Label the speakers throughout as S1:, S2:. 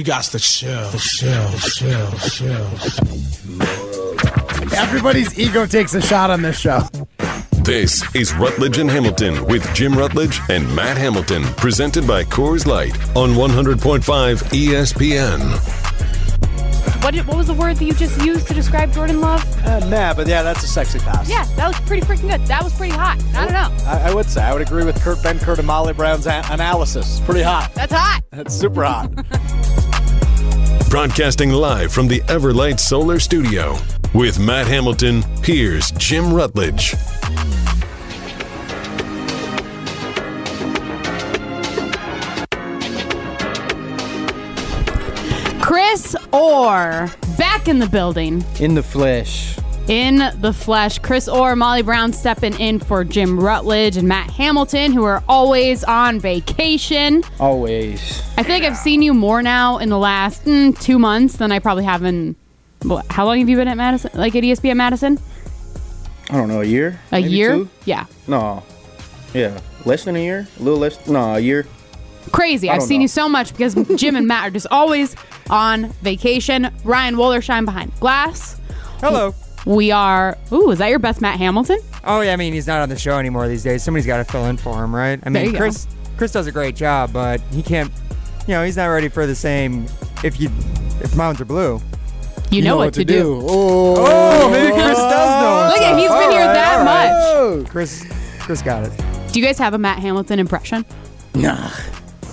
S1: You got to chill, chill, chill, chill.
S2: Everybody's ego takes a shot on this show.
S3: This is Rutledge and Hamilton with Jim Rutledge and Matt Hamilton, presented by Coors Light on 100.5 ESPN.
S4: What, did, what was the word that you just used to describe Jordan Love?
S5: Uh, nah, but yeah, that's a sexy pass.
S4: Yeah, that was pretty freaking good. That was pretty hot. I don't know.
S5: I, I would say I would agree with Kurt Ben Kurt and Molly Brown's a- analysis. Pretty hot.
S4: That's hot.
S5: That's super hot.
S3: Broadcasting live from the Everlight Solar Studio. With Matt Hamilton, here's Jim Rutledge.
S4: Chris Orr back in the building.
S2: In the flesh.
S4: In the flesh, Chris Orr, Molly Brown stepping in for Jim Rutledge and Matt Hamilton, who are always on vacation.
S2: Always.
S4: I feel like I've seen you more now in the last mm, two months than I probably have in. What, how long have you been at Madison? Like at ESPN Madison?
S2: I don't know, a year?
S4: A
S2: Maybe
S4: year?
S2: two?
S4: Yeah.
S2: No. Yeah. Less than a year? A little less? No, a year.
S4: Crazy.
S2: I
S4: I've seen
S2: know.
S4: you so much because Jim and Matt are just always on vacation. Ryan Wollersheim behind glass.
S6: Hello.
S4: We are. Ooh, is that your best Matt Hamilton?
S6: Oh yeah, I mean he's not on the show anymore these days. Somebody's got to fill in for him, right? I
S4: There you
S6: mean
S4: go.
S6: Chris Chris does a great job, but he can't. You know, he's not ready for the same. If you if mountains are blue.
S4: You, know, what, to do.
S2: Oh,
S6: Oh, maybe Chris does know.
S4: Look at he's been here that much.
S6: Chris Chris got it.
S4: Do you guys have a Matt Hamilton impression?
S2: Nah.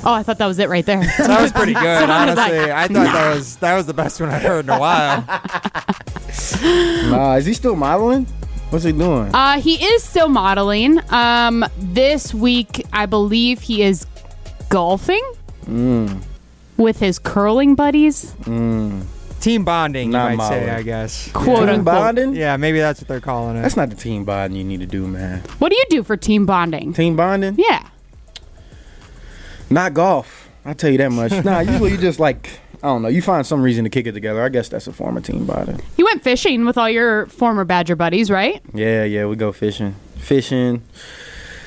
S4: Oh, I thought that was it right there.
S6: That was pretty good, honestly. I thought that was that was the best one I've heard in a while.
S2: Nah, is he still modeling? What's he doing?
S4: Uh, he is still modeling. Um, this week, I believe he is golfing
S2: Mm.
S4: with his curling buddies.
S6: Team bonding, you might
S2: modeling.
S6: say, I guess.
S4: Quote
S2: team
S4: unquote.
S2: bonding?
S6: Yeah, maybe that's what they're calling it.
S2: That's not the team bonding you need to do, man.
S4: What do you do for team bonding?
S2: Team bonding?
S4: Yeah.
S2: Not golf. I'll tell you that much. nah, usually you just like, I don't know, you find some reason to kick it together. I guess that's a former team bonding.
S4: You went fishing with all your former Badger buddies, right?
S2: Yeah, yeah, we go fishing. Fishing.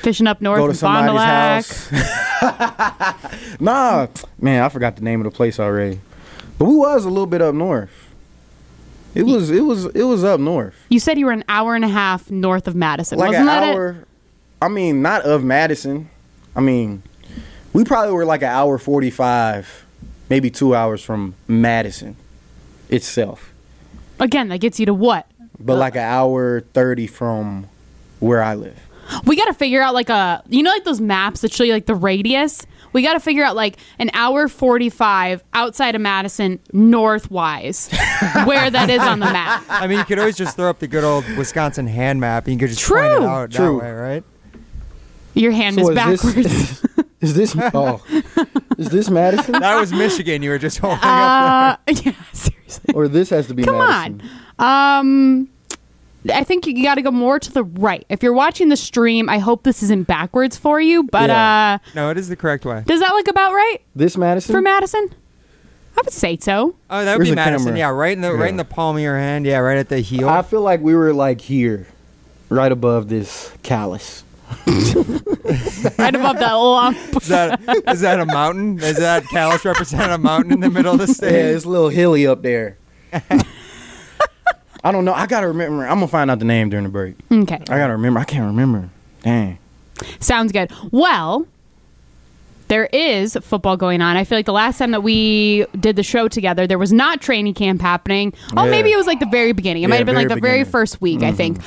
S4: Fishing up north
S2: go to
S4: in Fond du Lac.
S2: somebody's house. nah, man, I forgot the name of the place already. But we was a little bit up north. It was it was it was up north.
S4: You said you were an hour and a half north of Madison.
S2: Like
S4: Wasn't
S2: an
S4: that it?
S2: hour. I mean, not of Madison. I mean, we probably were like an hour forty five, maybe two hours from Madison itself.
S4: Again, that gets you to what?
S2: But like an hour thirty from where I live.
S4: We got to figure out like a, you know, like those maps that show you like the radius. We got to figure out like an hour 45 outside of Madison, northwise, where that is on the map.
S6: I mean, you could always just throw up the good old Wisconsin hand map, and you could just
S4: True.
S6: point it out
S2: True.
S6: that way, right?
S4: Your hand
S2: So
S4: is
S2: is
S4: backwards.
S2: this is this oh is this Madison
S6: That was Michigan. You were just holding up.
S4: uh, yeah, seriously.
S2: or this has to be
S4: Come
S2: Madison?
S4: on. Um, I think you got to go more to the right. If you're watching the stream, I hope this isn't backwards for you, but
S2: Yeah.
S4: uh,
S6: No, it is the correct way.
S4: does that look about right
S2: This Madison
S4: for Madison? I would say so.
S6: Oh, that would
S2: Where's
S6: be Madison.
S2: camera?
S6: Yeah, right in the right in the palm of your hand. Yeah, right at the heel.
S2: I feel like we were like here, right above this callus.
S4: Right above that lump.
S6: is that is that a mountain? Is that callus represent a mountain in the middle of the
S2: Yeah, it's a little hilly up there. I don't know. I gotta remember. I'm gonna find out the name during the break.
S4: Okay.
S2: I gotta remember. I can't remember. Dang.
S4: Sounds good. Well, there is football going on. I feel like the last time that we did the show together, there was not training camp happening. Oh,
S2: Yeah.
S4: maybe it was like the very beginning. It might have been like
S2: very
S4: the very
S2: beginning. Mm-hmm.
S4: first week, I think.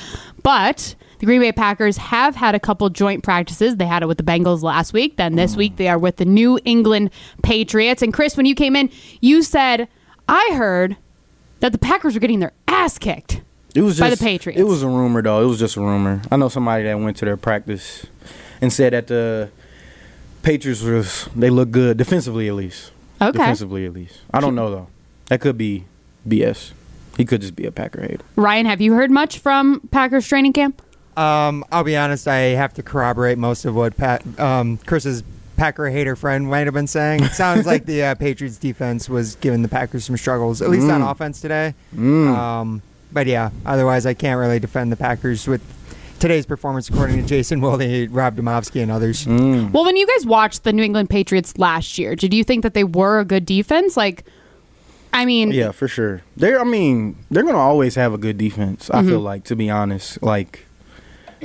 S4: But the Green Bay Packers have had a couple joint practices. They had it with the Bengals last week. Then
S2: Mm.
S4: this week they are with the New England Patriots. And Chris, when you came in, you said, I heard that the Packers were getting their ass kicked.
S2: It was just, By
S4: the Patriots.
S2: It was a rumor, though. It was just a rumor. I know somebody that went to their practice and said that the Patriots was they look good defensively at least.
S4: Okay.
S2: Defensively at least. I don't know though. That could be BS. He could just be a Packer hater.
S4: Ryan, have you heard much from Packers training camp?
S6: Um, I'll be honest. I have to corroborate most of what Pat, um, Chris's Packer hater friend might have been saying. It sounds like the uh, Patriots defense was giving the Packers some struggles, at least on
S2: Mm.
S6: offense today.
S2: Mm.
S6: Um, but yeah, otherwise I can't really defend the Packers with today's performance, according to Jason Wilde, Rob Demovsky, and others.
S4: Well, when you guys watched the New England Patriots last year, did you think that they were a good defense? Like, I mean,
S2: Yeah, for sure. They're I mean, they're gonna always have a good defense, I
S4: Mm-hmm.
S2: feel like, to be honest. Like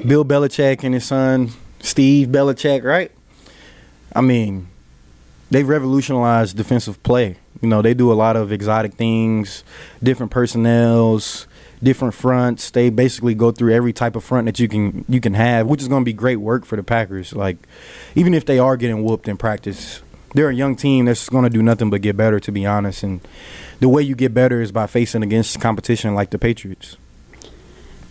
S2: Bill Belichick and his son, Steve Belichick, right? I mean, they've revolutionized defensive play. You know, they do a lot of exotic things, different personnels, different fronts. They basically go through every type of front that you can you can have, which is going to be great work for the Packers. Like, even if they are getting whooped in practice, they're a young team that's going to do nothing but get better. To be honest, and the way you get better is by facing against competition like the Patriots.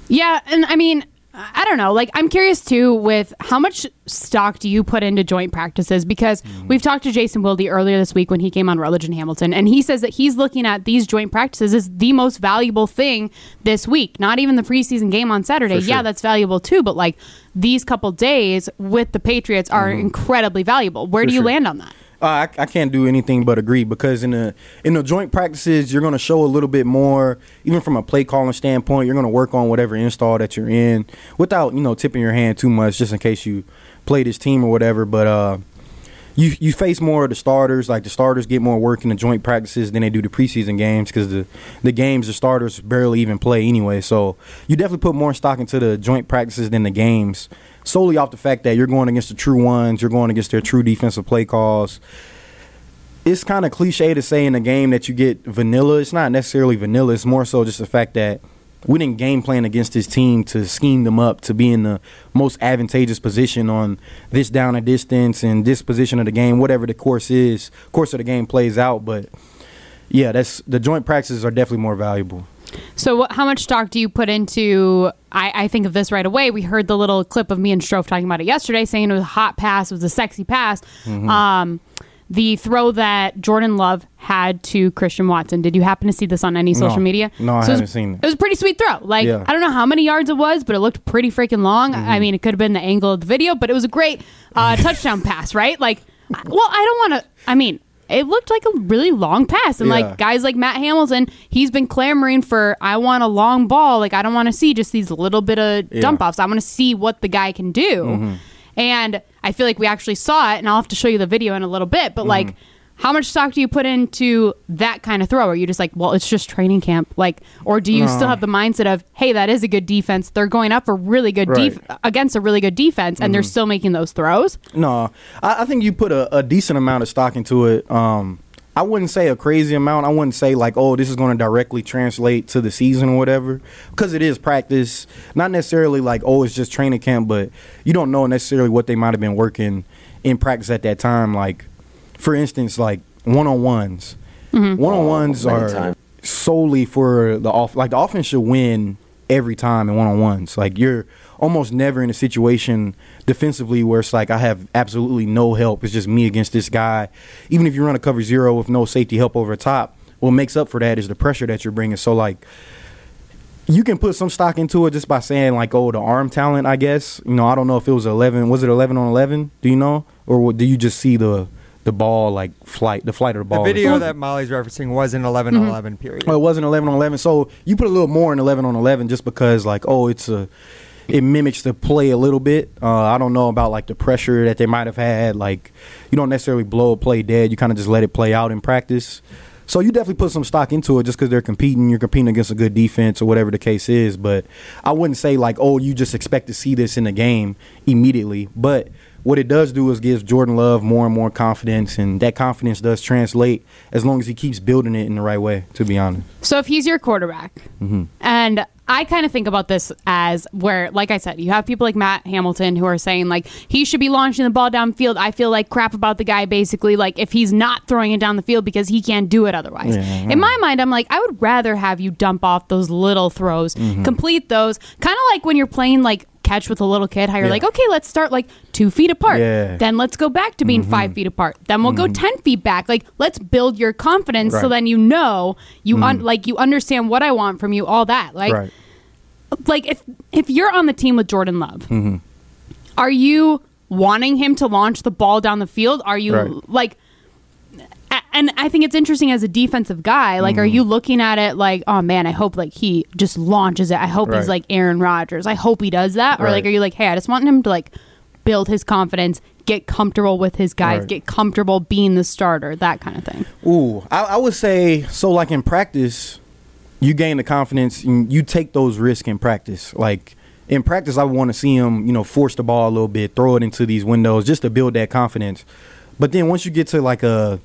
S4: Yeah, and I mean, I don't know. Like, I'm curious too with how much stock do you put into joint practices? Because mm. we've talked to Jason Wilde earlier this week when he came on Religion Hamilton, and he says that he's looking at these joint practices as the most valuable thing this week. Not even the preseason game on Saturday.
S2: Sure.
S4: Yeah, that's valuable too, but like these couple days with the Patriots are mm-hmm. incredibly valuable. Where
S2: For
S4: do you
S2: sure.
S4: land on that?
S2: Uh, I, I can't do anything but agree because in the in the joint practices you're going to show a little bit more, even from a play calling standpoint. You're going to work on whatever install that you're in without you know tipping your hand too much, just in case you play this team or whatever. But uh, you you face more of the starters. Like the starters get more work in the joint practices than they do the preseason games because the the games the starters barely even play anyway. So you definitely put more stock into the joint practices than the games, solely off the fact that you're going against the true ones. You're going against their true defensive play calls. It's kind of cliche to say in a game that you get vanilla. It's not necessarily vanilla. It's more so just the fact that we didn't game plan against this team to scheme them up to be in the most advantageous position on this down a distance and this position of the game, whatever the course is, course of the game plays out. But yeah, that's the joint practices are definitely more valuable.
S4: So, what, how much stock do you put into? I, I think of this right away. We heard the little clip of me and Strofe talking about it yesterday, saying it was a hot pass, it was a sexy pass.
S2: Mm-hmm.
S4: Um, the throw that Jordan Love had to Christian Watson. Did you happen to see this on any social
S2: No.
S4: media?
S2: No, I
S4: it was-
S2: haven't seen it.
S4: It was a pretty sweet throw. Like
S2: Yeah.
S4: I don't know how many yards it was, but it looked pretty freaking long.
S2: Mm-hmm.
S4: I mean, it could have been the angle of the video, but it was a great uh, touchdown pass, right? Like, well, I don't want to. I mean. It looked like a really long pass, and
S2: Yeah.
S4: like guys like Matt Hamilton, he's been clamoring for I want a long ball. Like I don't want to see just these little bit of
S2: Yeah.
S4: dump offs. I want to see what the guy can do.
S2: Mm-hmm.
S4: And I feel like we actually saw it, and I'll have to show you the video in a little bit. But like, how much stock do you put into that kind of throw? Are you just like, well, it's just training camp, like, or do you still have the mindset of, hey, that is a good defense. They're going up a really good
S2: Right.
S4: def- against a really good defense, and they're still making those throws.
S2: No, I, I think you put a, a decent amount of stock into it. Um, I wouldn't say a crazy amount. I wouldn't say like, oh, this is going to directly translate to the season or whatever, because it is practice. Not necessarily like, oh, it's just training camp, but you don't know necessarily what they might have been working in practice at that time. Like, for instance, like one on ones. Mm-hmm. One on ones are solely for the off. Like the offense should win every time in one on ones. Like you're almost never in a situation defensively where it's like I have absolutely no help. It's just me against this guy. Even if you run a cover zero with no safety help over the top, what makes up for that is the pressure that you're bringing. So like you can put some stock into it just by saying like, oh, the arm talent. I guess you know. I don't know if it was eleven. Was it eleven on eleven? Do you know, or what- do you just see the the ball like flight, the flight of the
S6: The
S2: ball?
S6: video that Molly's referencing was an 11
S4: Mm-hmm.
S6: on 11 period.
S2: Well, it wasn't 11 on 11. So you put a little more in 11 on 11 just because, like, oh, it's a, it mimics the play a little bit. Uh, I don't know about like the pressure that they might have had. Like, you don't necessarily blow a play dead. You kind of just let it play out in practice. So you definitely put some stock into it just because they're competing. You're competing against a good defense or whatever the case is. But I wouldn't say like, oh, you just expect to see this in the game immediately. But what it does do is gives Jordan Love more and more confidence, and that confidence does translate as long as he keeps building it in the right way. To be honest.
S4: So if he's your quarterback, and I kind of think about this as where, like I said, you have people like Matt Hamilton who are saying like he should be launching the ball downfield. I feel like crap about the guy basically. Like if he's not throwing it down the field because he can't do it otherwise.
S2: Yeah.
S4: In my mind, I'm like I would rather have you dump off those little throws,
S2: Mm-hmm.
S4: complete those, kind of like when you're playing like catch with a little kid. How you're
S2: Yeah.
S4: like, okay, let's start like two feet apart.
S2: Yeah. Mm-hmm.
S4: Then let's go back to being five feet apart. Then we'll go ten feet back. Like let's build your confidence so then you know you un- like you understand what I want from you. All that like
S2: right.
S4: like if if you're on the team with Jordan Love,
S2: Mm-hmm.
S4: are you wanting him to launch the ball down the field? Are you
S2: Right.
S4: like? And I think it's interesting as a defensive guy. Like, are
S2: Mm-hmm.
S4: you looking at it like, oh man, I hope like he just launches it. I hope
S2: Right.
S4: he's like Aaron Rodgers. I hope he does that. Or like, are you like, hey, I just want him to like build his confidence, get comfortable with his guys,
S2: Right.
S4: get comfortable being the starter, that kind of thing.
S2: Ooh, I, I would say so. Like in practice, you gain the confidence and you take those risks in practice. Like in practice, I want to see him, you know, force the ball a little bit, throw it into these windows just to build that confidence. But then once you get to like a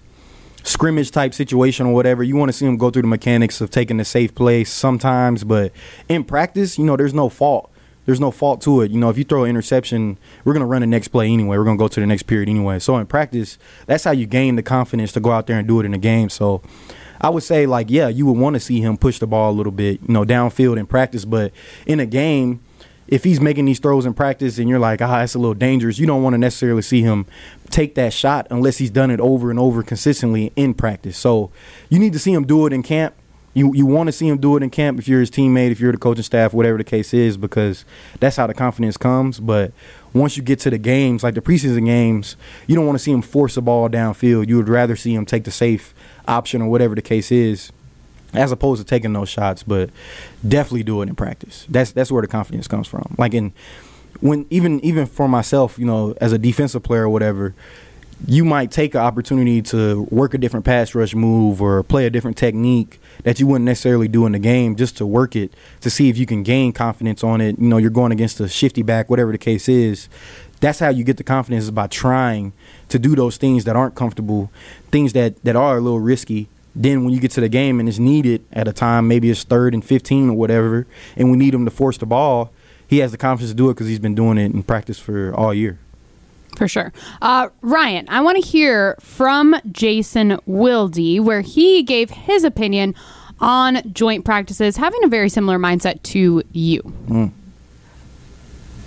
S2: scrimmage type situation or whatever, you want to see him go through the mechanics of taking the safe place sometimes. But in practice, you know, there's no fault. There's no fault to it. You know, if you throw an interception, we're gonna run the next play anyway. We're gonna go to the next period anyway. So in practice, that's how you gain the confidence to go out there and do it in the game. So I would say like, yeah, you would want to see him push the ball a little bit, you know, downfield in practice. But in a game, if he's making these throws in practice and you're like, ah, that's a little dangerous, you don't want to necessarily see him take that shot unless he's done it over and over consistently in practice. So you need to see him do it in camp. You you want to see him do it in camp if you're his teammate, if you're the coaching staff, whatever the case is, because that's how the confidence comes. But once you get to the games, like the preseason games, you don't want to see him force the ball downfield. You would rather see him take the safe option or whatever the case is as opposed to taking those shots, but definitely do it in practice. That's that's where the confidence comes from. Like in when even even for myself, you know, as a defensive player or whatever, you might take an opportunity to work a different pass rush move or play a different technique that you wouldn't necessarily do in the game just to work it to see if you can gain confidence on it. You know, you're going against a shifty back, whatever the case is. That's how you get the confidence is by trying to do those things that aren't comfortable, things that, that are a little risky. Then when you get to the game and it's needed at a time, maybe it's third and 15 or whatever, and we need him to force the ball, he has the confidence to do it because he's been doing it in practice for all year.
S4: For sure. Uh, Ryan, I want to hear from Jason Wilde, where he gave his opinion on joint practices, having a very similar mindset to you.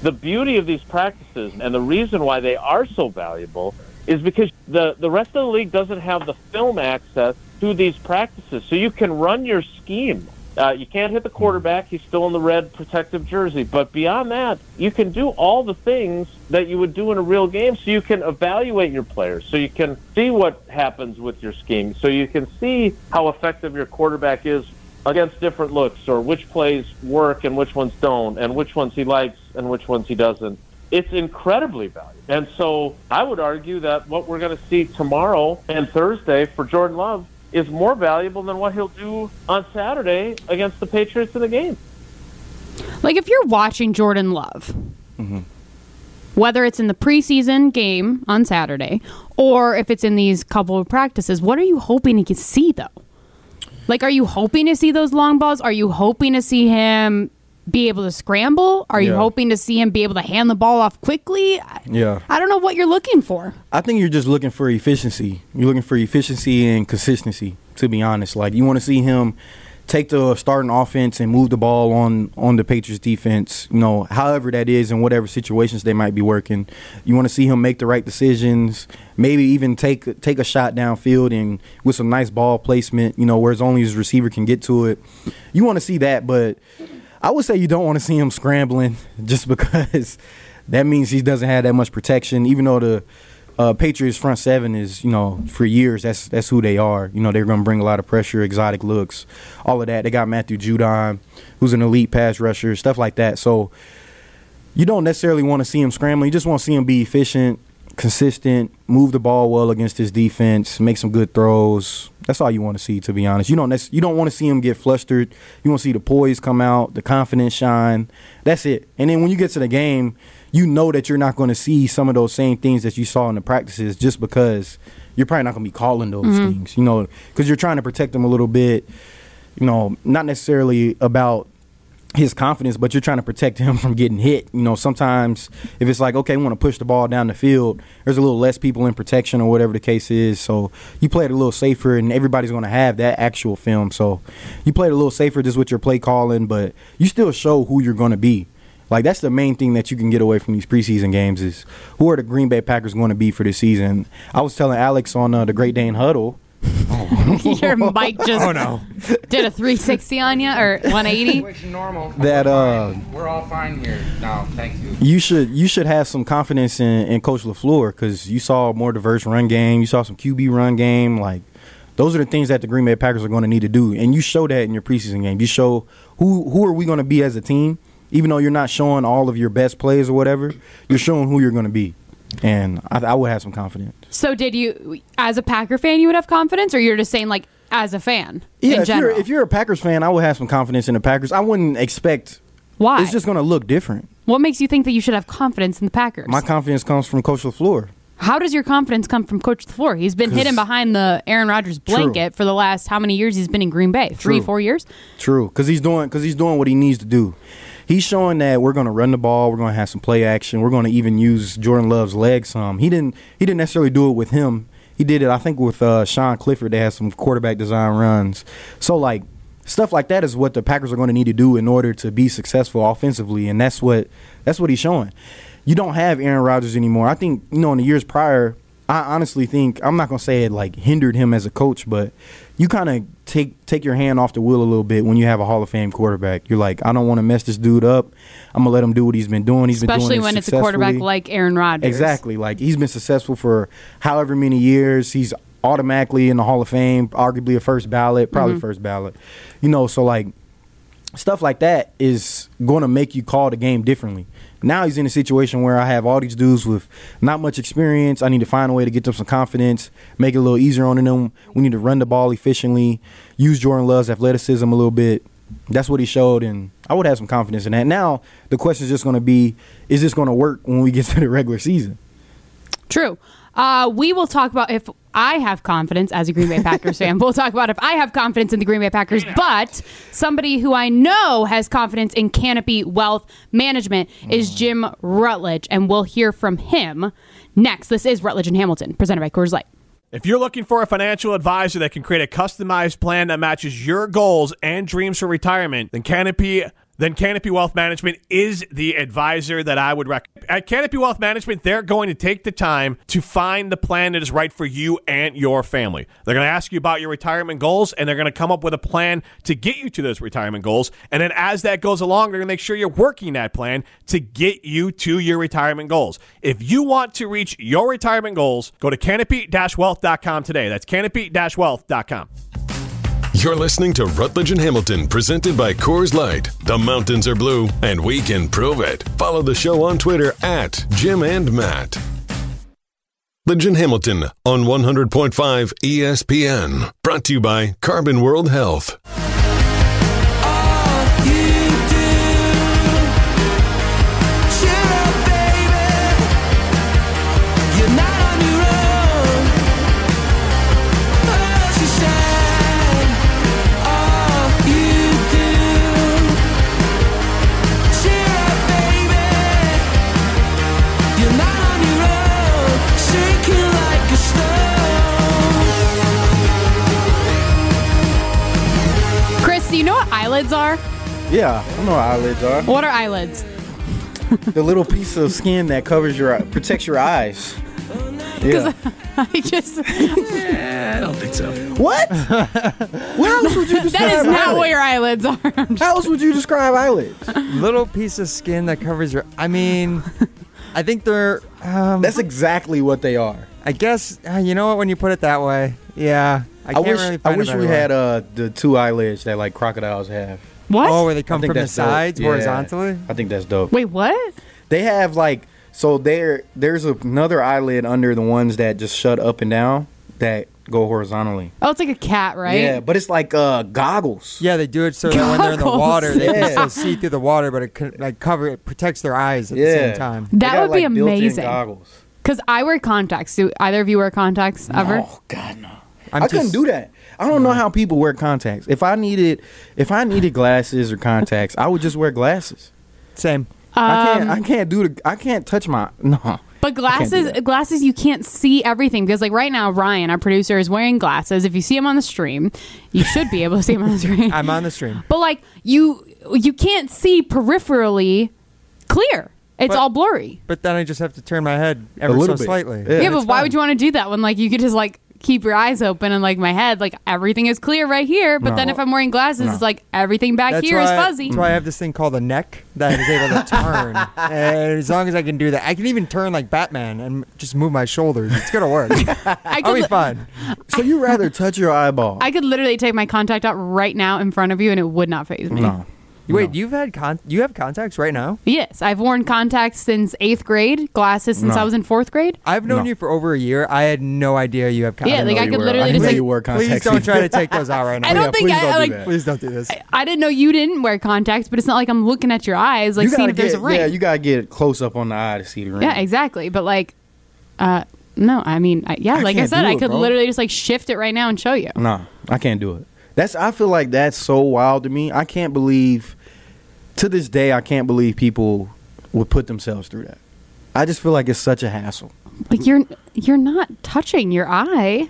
S7: the beauty of these practices and the reason why they are so valuable is because the, the rest of the league doesn't have the film access to these practices. So you can run your scheme. Uh, you can't hit the quarterback. He's still in the red protective jersey. But beyond that, you can do all the things that you would do in a real game. So you can evaluate your players. So you can see what happens with your scheme. So you can see how effective your quarterback is against different looks or which plays work and which ones don't and which ones he likes and which ones he doesn't. It's incredibly valuable. And so I would argue that what we're going to see tomorrow and Thursday for Jordan Love is more valuable than what he'll do on Saturday against the Patriots in the game.
S4: Like if you're watching Jordan Love,
S2: Mm-hmm.
S4: whether it's in the preseason game on Saturday or if it's in these couple of practices, what are you hoping he can see though? Like, are you hoping to see those long balls? Are you hoping to see him be able to scramble? Are you
S2: Yeah.
S4: hoping to see him be able to hand the ball off quickly?
S2: Yeah.
S4: I don't know what you're looking for.
S2: I think you're just looking for efficiency. You're looking for efficiency and consistency. To be honest, like you want to see him take the starting offense and move the ball on on the Patriots defense. You know, however that is in whatever situations they might be working. You want to see him make the right decisions. Maybe even take take a shot downfield and with some nice ball placement. You know, where only his receiver can get to it. You want to see that, but I would say you don't want to see him scrambling just because that means he doesn't have that much protection. Even though the uh, Patriots front seven is, you know, for years that's that's who they are. You know, they're going to bring a lot of pressure, exotic looks, all of that. They got Matthew Judon, who's an elite pass rusher, stuff like that. So you don't necessarily want to see him scrambling. You just want to see him be efficient, consistent, move the ball well against his defense, make some good throws. That's all you want to see, to be honest. You don't you don't want to see him get flustered. You want to see the poise come out, the confidence shine. That's it. And then when you get to the game, you know that you're not going to see some of those same things that you saw in the practices, just because you're probably not going to be calling those mm-hmm. things. You know, because you're trying to protect them a little bit. You know, not necessarily about his confidence, but you're trying to protect him from getting hit. You know, sometimes if it's like, okay, we want to push the ball down the field, there's a little less people in protection or whatever the case is. So you play it a little safer, and everybody's going to have that actual film. So you play it a little safer just with your play calling, but you still show who you're going to be. Like that's the main thing that you can get away from these preseason games is who are the Green Bay Packers going to be for this season. I was telling Alex on uh, the Great Dane Huddle.
S4: Your mic just
S6: Oh no.
S4: did a 360 on you or 180.
S8: Normal.
S2: That,
S8: We're
S2: uh,
S8: we're all fine here. No, thank you.
S2: you should you should have some confidence in, in Coach LaFleur because you saw a more diverse run game. You saw some QB run game. Like Those are the things that the Green Bay Packers are going to need to do, and you show that in your preseason game. You show who who are we going to be as a team, even though you're not showing all of your best plays or whatever. You're showing who you're going to be, and I, I would have some confidence.
S4: So did you, as a Packer fan, you would have confidence, or you're just saying like as a fan
S2: Yeah, if you're, if you're a Packers fan, I would have some confidence in the Packers. I wouldn't expect.
S4: Why?
S2: It's just going to look different.
S4: what makes you think that you should have confidence in the Packers?
S2: My confidence comes from Coach LaFleur.
S4: How does your confidence come from Coach LaFleur? He's been hidden behind the Aaron Rodgers blanket for the last how many years he's been in Green Bay? Three,
S2: True.
S4: four years?
S2: True, because he's doing because he's doing what he needs to do. He's showing that we're going to run the ball. We're going to have some play action. We're going to even use Jordan Love's legs some. He didn't he didn't necessarily do it with him. He did it, I think, with uh, Sean Clifford. They had some quarterback design runs. So like stuff like that is what the Packers are going to need to do in order to be successful offensively, and that's what that's what he's showing. You don't have Aaron Rodgers anymore. I think you know in the years prior. I honestly think I'm not gonna say it like hindered him as a coach, but you kind of take take your hand off the wheel a little bit when you have a Hall of Fame quarterback. You're like, I don't want to mess this dude up. I'm gonna let him do what he's been doing. He's been
S4: Especially
S2: doing
S4: when it's a quarterback like Aaron Rodgers.
S2: Exactly. Like he's been successful for however many years. He's automatically in the Hall of Fame, arguably a first ballot, probably
S4: Mm-hmm.
S2: first ballot. You know, so like stuff like that is going to make you call the game differently. Now he's in a situation where I have all these dudes with not much experience. I need to find a way to get them some confidence, make it a little easier on them. We need to run the ball efficiently, use Jordan Love's athleticism a little bit. That's what he showed, and I would have some confidence in that. Now the question is just going to be: Is this going to work when we get to the regular season?
S4: True. Uh, we will talk about if I have confidence as a Green Bay Packers fan. We'll talk about if I have confidence in the Green Bay Packers, but somebody who I know has confidence in Canopy Wealth Management is Jim Rutledge, and we'll hear from him next. This is Rutledge and Hamilton, presented by Coors Light.
S9: If you're looking for a financial advisor that can create a customized plan that matches your goals and dreams for retirement, then Canopy then Canopy Wealth Management is the advisor that I would recommend. At Canopy Wealth Management, they're going to take the time to find the plan that is right for you and your family. They're going to ask you about your retirement goals and they're going to come up with a plan to get you to those retirement goals. And then as that goes along, they're going to make sure you're working that plan to get you to your retirement goals. If you want to reach your retirement goals, go to canopy-wealth.com today. That's canopy-wealth.com.
S3: You're listening to Rutledge and Hamilton, presented by Coors Light. The mountains are blue, and we can prove it. Follow the show on Twitter at Jim and Matt. Rutledge and Hamilton on 100.5 ESPN. Brought to you by Carbon World Health.
S4: Eyelids are?
S2: Yeah, I don't know what eyelids are.
S4: What are eyelids?
S2: the little piece of skin that covers your protects your eyes. Yeah.
S4: I just
S1: I don't think so.
S2: what? How else would you describe
S4: that is not
S2: eyelids?
S4: what your eyelids are.
S2: How else would you describe eyelids?
S6: Little piece of skin that covers your. I mean, I think they're. Um,
S2: That's exactly what they are.
S6: I guess uh, you know what when you put it that way. Yeah, I,
S2: I,
S6: can't
S2: wish
S6: really
S2: I
S6: find a
S2: wish we had uh the two eyelids that like crocodiles have.
S4: what?
S6: Oh, where they come from the
S2: that's dope.
S6: sides
S2: Yeah.
S6: horizontally.
S2: I think that's dope.
S4: Wait, what?
S2: They have like so there there's another eyelid under the ones that just shut up and down that go horizontally.
S4: Oh, it's like a cat, right?
S2: Yeah, but it's like uh goggles.
S6: Yeah, they do it so that when they're in the water, they
S2: Yeah.
S6: can still see through the water, but it can, like cover it protects their eyes at the same time.
S4: That
S2: got,
S4: would be
S2: like, built-in
S4: amazing.
S2: Goggles.
S4: Because I wear contacts. Do either of you wear contacts ever?
S2: Oh God no.
S6: I'm
S2: I couldn't
S6: just-
S2: do that. I don't know how people wear contacts. If I needed, if I needed glasses or contacts, I would just wear glasses.
S6: Same.
S2: I can't.
S4: Um,
S2: I can't do the. I can't touch my. No.
S4: But glasses,
S2: that.
S4: glasses, you can't see everything because, like right now, Ryan, our producer, is wearing glasses. If you see him on the stream, you should be able to see him on the stream.
S6: I'm on the stream.
S4: but like you, you can't see peripherally clear. It's
S6: But-
S4: all blurry.
S6: But then I just have to turn my head ever
S2: little
S6: so
S2: bit.
S6: slightly.
S2: Yeah.
S4: Yeah, but why
S6: fine.
S4: would you want to do that when like you could just like keep your eyes open and like my head, like everything is clear right here. But
S2: No.
S4: then if I'm wearing glasses,
S2: No.
S4: it's like everything back
S6: That's
S4: here is
S6: why,
S4: fuzzy.
S6: That's why I have this thing called a neck that is able to turn. and as long as I can do that, I can even turn like Batman and just move my shoulders. It's gonna work.
S4: I
S6: I'll be
S4: li-
S6: fine.
S2: So you rather touch your eyeball?
S4: I could literally take my contact out right now in front of you, and it would not phase me.
S2: no.
S6: Wait,
S2: No.
S6: you've had con- you have contacts right now?
S4: Yes, I've worn contacts since eighth grade, glasses since
S2: No.
S4: I was in fourth grade.
S6: I've known
S2: No.
S6: you for over a year. I had no idea you have contacts.
S4: Yeah, like I
S2: you
S4: could literally just like
S2: you wore
S6: Please don't try to take those out right now.
S4: I don't
S2: yeah,
S4: think
S2: please
S4: I
S2: don't do
S4: like.
S2: that.
S6: Please don't do this.
S4: I didn't know you didn't wear contacts, but it's not like I'm looking at your eyes, like
S2: you
S4: seeing
S2: gotta
S4: if there's a ring.
S2: Yeah, you gotta get close up on the eye to see the ring.
S4: Yeah, exactly. But like, uh, no, I mean, I, yeah,
S2: I
S4: like I said, I could
S2: bro.
S4: literally just like shift it right now and show you.
S2: Nah, I can't do it. That's I feel like that's so wild to me. I can't believe to this day I can't believe people would put themselves through that. I just feel like it's such a hassle.
S4: Like you're you're not touching your eye.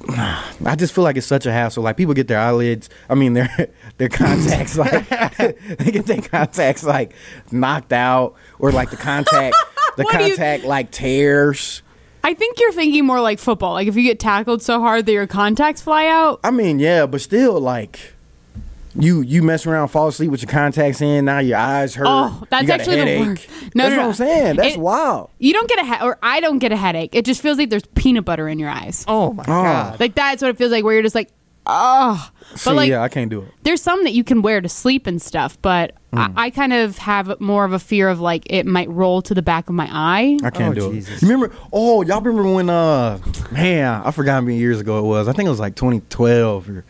S2: I just feel like it's such a hassle. Like people get their eyelids, I mean their their contacts like they get their contacts like knocked out or like the contact the
S4: What do you-
S2: contact like tears.
S4: I think you're thinking more like football. Like if you get tackled so hard that your contacts fly out.
S2: I mean, yeah, but still like you you mess around, fall asleep with your contacts in. Now your eyes hurt.
S4: Oh, that's
S2: you got a
S4: actually the worst. No,
S2: that's
S4: no,
S2: what. I'm saying. That's
S4: It-
S2: wild.
S4: You don't get a he- or I don't get a headache. It just feels like there's peanut butter in your eyes.
S6: Oh my
S2: Oh.
S6: god.
S4: Like that's what it feels like where you're just like, oh. But
S2: See,
S4: like
S2: yeah, I can't do it.
S4: there's some that you can wear to sleep and stuff, but
S2: Hmm.
S4: I, I kind of have more of a fear of like it might roll to the back of my eye.
S2: I can't
S6: Oh,
S2: do
S6: Jesus.
S2: it. You remember? Oh, y'all remember when? Uh, man, I forgot how many years ago it was. I think it was like 2012 or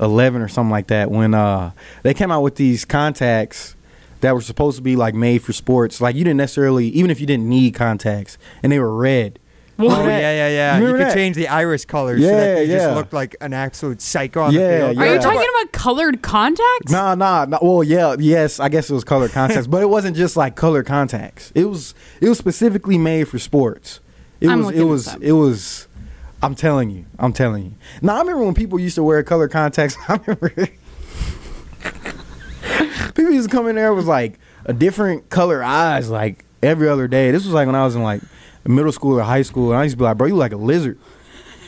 S2: 11 or something like that. When uh, they came out with these contacts that were supposed to be like made for sports. Like you didn't necessarily, even if you didn't need contacts, and they were red.
S6: Oh yeah, yeah, yeah.
S2: You
S6: You, could
S2: that?
S6: change the iris colors so that you
S2: yeah.
S6: just looked like an absolute psycho on
S2: Yeah,
S6: the field.
S2: yeah.
S4: Are you talking about colored contacts?
S2: Nah, nah, nah. Well, yeah, yes. I guess it was colored contacts, but it wasn't just like colored contacts. It was it was specifically made for sports. It
S4: I'm
S2: was
S4: looking
S2: it
S4: this
S2: was it was. I'm telling you, I'm telling you. Now I remember when people used to wear color contacts. I remember people used to come in there with like a different color eyes like every other day. This was like when I was in like middle school or high school, and I used to be like, "Bro, you like a lizard."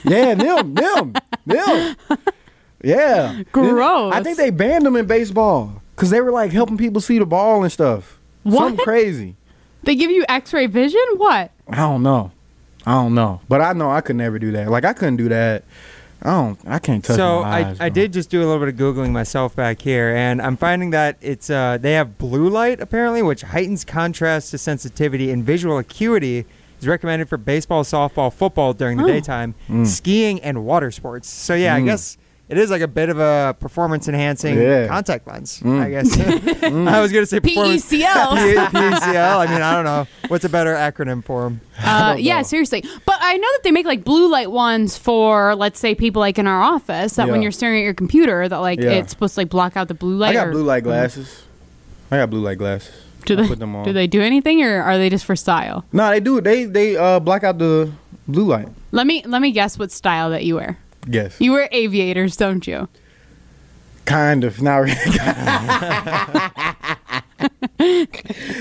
S2: Yeah, them, them, them. Yeah.
S4: Gross.
S2: I think they banned them in baseball because they were like helping people see the ball and stuff.
S4: What?
S2: Something crazy.
S4: They give you X-ray vision? What?
S2: I don't know. I don't know. But I know I could never do that. Like I couldn't do that. I don't. I can't touch
S6: So
S2: my eyes.
S6: I, I did just do a little bit of googling myself back here, and I'm finding that it's uh, they have blue light apparently, which heightens contrast to sensitivity and visual acuity. Is recommended for baseball, softball, football during the
S4: Oh.
S6: daytime, skiing, and water sports. So yeah, I
S2: Mm.
S6: guess it is like a bit of a performance enhancing
S2: Yeah.
S6: contact lens.
S2: Mm.
S6: I guess I was gonna say performance.
S4: PECL.
S6: P- PCL. I mean, I don't know what's a better acronym for them.
S4: Uh, yeah, seriously. But I know that they make like blue light ones for, let's say, people like in our office. That when you're staring at your computer, that like
S2: Yeah.
S4: it's supposed to like block out the blue light.
S2: I got
S4: or-
S2: blue light glasses. I got blue light glasses.
S4: Do
S2: I
S4: they
S2: put them on.
S4: do they do anything, or are they just for style?
S2: No, they do. They they uh black out the blue light.
S4: Let me let me guess what style that you wear.
S2: Yes.
S4: You wear aviators, don't you?
S2: Kind of. Not really.